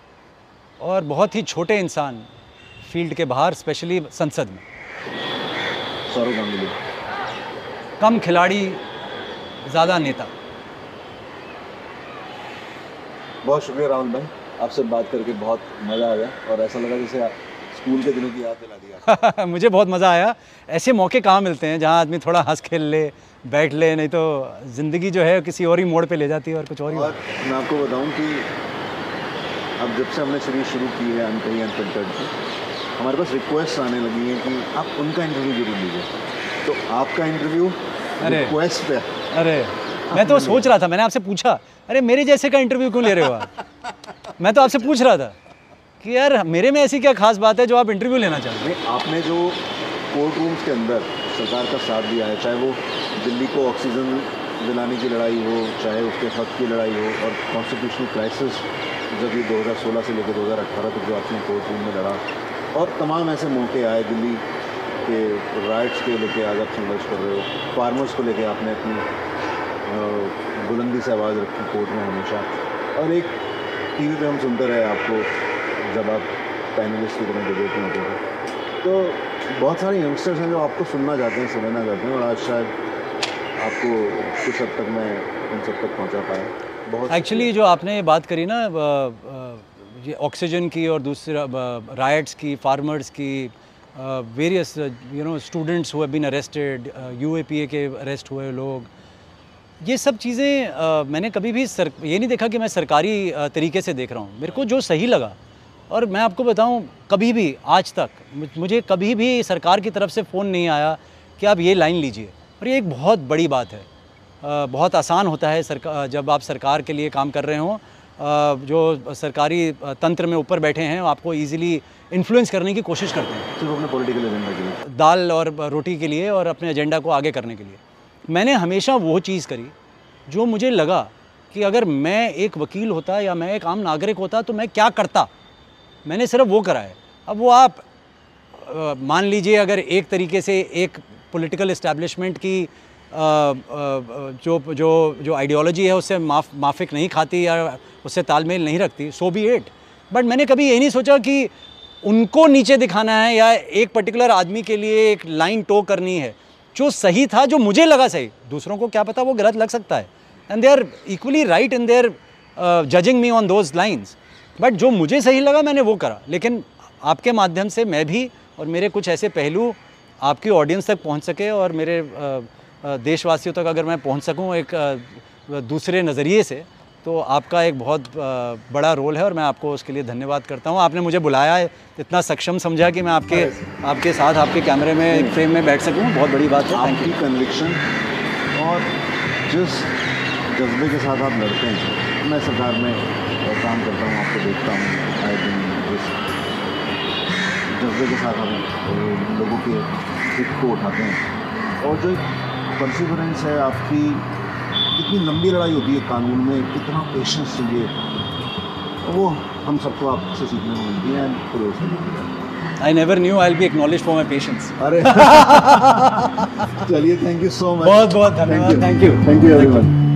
और बहुत ही छोटे इंसान फ़ील्ड के बाहर स्पेशली संसद में। सौरव गांगुली कम खिलाड़ी ज़्यादा नेता। बहुत शुक्रिया राहुल भाई आपसे बात करके बहुत मज़ा आया और ऐसा लगा जैसे आप स्कूल के दिनों की याद दिला दिया मुझे बहुत मज़ा आया। ऐसे मौके कहाँ मिलते हैं जहाँ आदमी थोड़ा हंस खेल ले बैठ ले नहीं तो ज़िंदगी जो है किसी और ही मोड़ पे ले जाती है और कुछ और ही। और मैं आपको बताऊँ कि अब जब से हमने सीरीज़ शुरू की है अनकही अनफिल्टर्ड की हमारे पास रिक्वेस्ट आने लगी हैं कि आप उनका इंटरव्यू ज़रूर लीजिए। तो आपका इंटरव्यू अरे। रिक्वेस्ट पे अरे मैं तो सोच रहा था मैंने आपसे पूछा अरे मेरे जैसे का इंटरव्यू क्यों ले रहे हो आप? मैं तो आपसे पूछ रहा था कि यार मेरे में ऐसी क्या खास बात है जो आप इंटरव्यू लेना चाहते नहीं आपने जो कोर्ट रूम्स के अंदर सरकार का साथ दिया है चाहे वो दिल्ली को ऑक्सीजन दिलाने की लड़ाई हो चाहे उसके हक की लड़ाई हो और कॉन्स्टिट्यूशनल क्राइसिस जब ये 2016 से लेकर 2018 तक जो आपने कोर्ट रूम में लड़ा, और तमाम ऐसे मौके आए दिल्ली के राइट्स के लेके आज आप संघर्ष कर रहे हो फार्मर्स को लेके आपने अपनी बुलंदी से आवाज़ रखी कोर्ट में हमेशा। और एक टीवी पे हम सुनते रहे आपको जब आप पैनलिस्ट की तरह डिबेट में होते थे। तो बहुत सारे यंगस्टर्स हैं जो आपको सुनना चाहते हैं, समझना चाहते हैं, और आज शायद आपको कुछ हद तक मैं उन सब तक पहुँचा पाया। एक्चुअली जो आपने ये बात करी ना ये ऑक्सीजन की और दूसरा राइट्स की फार्मर्स की वेरियस यू नो स्टूडेंट्स हुए बीन अरेस्टेड यूएपीए के अरेस्ट हुए लोग। ये सब चीज़ें मैंने कभी भी सर ये नहीं देखा कि मैं सरकारी तरीके से देख रहा हूँ। मेरे को जो सही लगा और मैं आपको बताऊँ कभी भी आज तक मुझे कभी भी सरकार की तरफ़ से फ़ोन नहीं आया कि आप ये लाइन लीजिए। और ये एक बहुत बड़ी बात है। बहुत आसान होता है सरकार जब आप सरकार के लिए काम कर रहे हों। जो सरकारी तंत्र में ऊपर बैठे हैं आपको इजीली इन्फ्लुएंस करने की कोशिश करते हैं। सिर्फ़ अपने पॉलिटिकल एजेंडा के लिए? दाल और रोटी के लिए और अपने एजेंडा को आगे करने के लिए। मैंने हमेशा वो चीज़ करी जो मुझे लगा कि अगर मैं एक वकील होता या मैं एक आम नागरिक होता तो मैं क्या करता? मैंने सिर्फ़ वो करा है। अब वो आप मान लीजिए अगर एक तरीके से एक पॉलिटिकल इस्टेब्लिशमेंट की जो जो जो आइडियोलॉजी है उससे माफ़ माफिक नहीं खाती या उससे तालमेल नहीं रखती सो बी इट बट मैंने कभी ये नहीं सोचा कि उनको नीचे दिखाना है या एक पर्टिकुलर आदमी के लिए एक लाइन टो करनी है। जो सही था जो मुझे लगा सही दूसरों को क्या पता वो गलत लग सकता है। And they are equally right in their judging me on those lines but जो मुझे सही लगा मैंने वो करा। लेकिन आपके माध्यम से मैं भी और मेरे कुछ ऐसे पहलू आपकी ऑडियंस तक पहुँच सके और मेरे अ, देशवासियों तक अगर मैं पहुँच सकूँ एक दूसरे नज़रिए से तो आपका एक बहुत बड़ा रोल है और मैं आपको उसके लिए धन्यवाद करता हूँ। आपने मुझे बुलाया है इतना सक्षम समझा कि मैं आपके आपके साथ, आपके कैमरे में, एक फ्रेम में बैठ सकूँ। बहुत बड़ी बात है। थैंक आपकी कन्विक्शन और जिस जज्बे के साथ आप लड़ते हैं, मैं सरकार में काम करता हूँ, आपको देखता हूँ जज्बे के साथ हम लोगों के हित को उठाते हैं। और जो परसिवरेंस है आपकी। कितनी लंबी लड़ाई होती है कानून में कितना पेशेंस चाहिए वो हम सबको आपसे सीखने को मिलती है पूरे I never knew I be acknowledge for my patience अरे। चलिए थैंक यू सो मच बहुत बहुत धन्यवाद thank you thank you everyone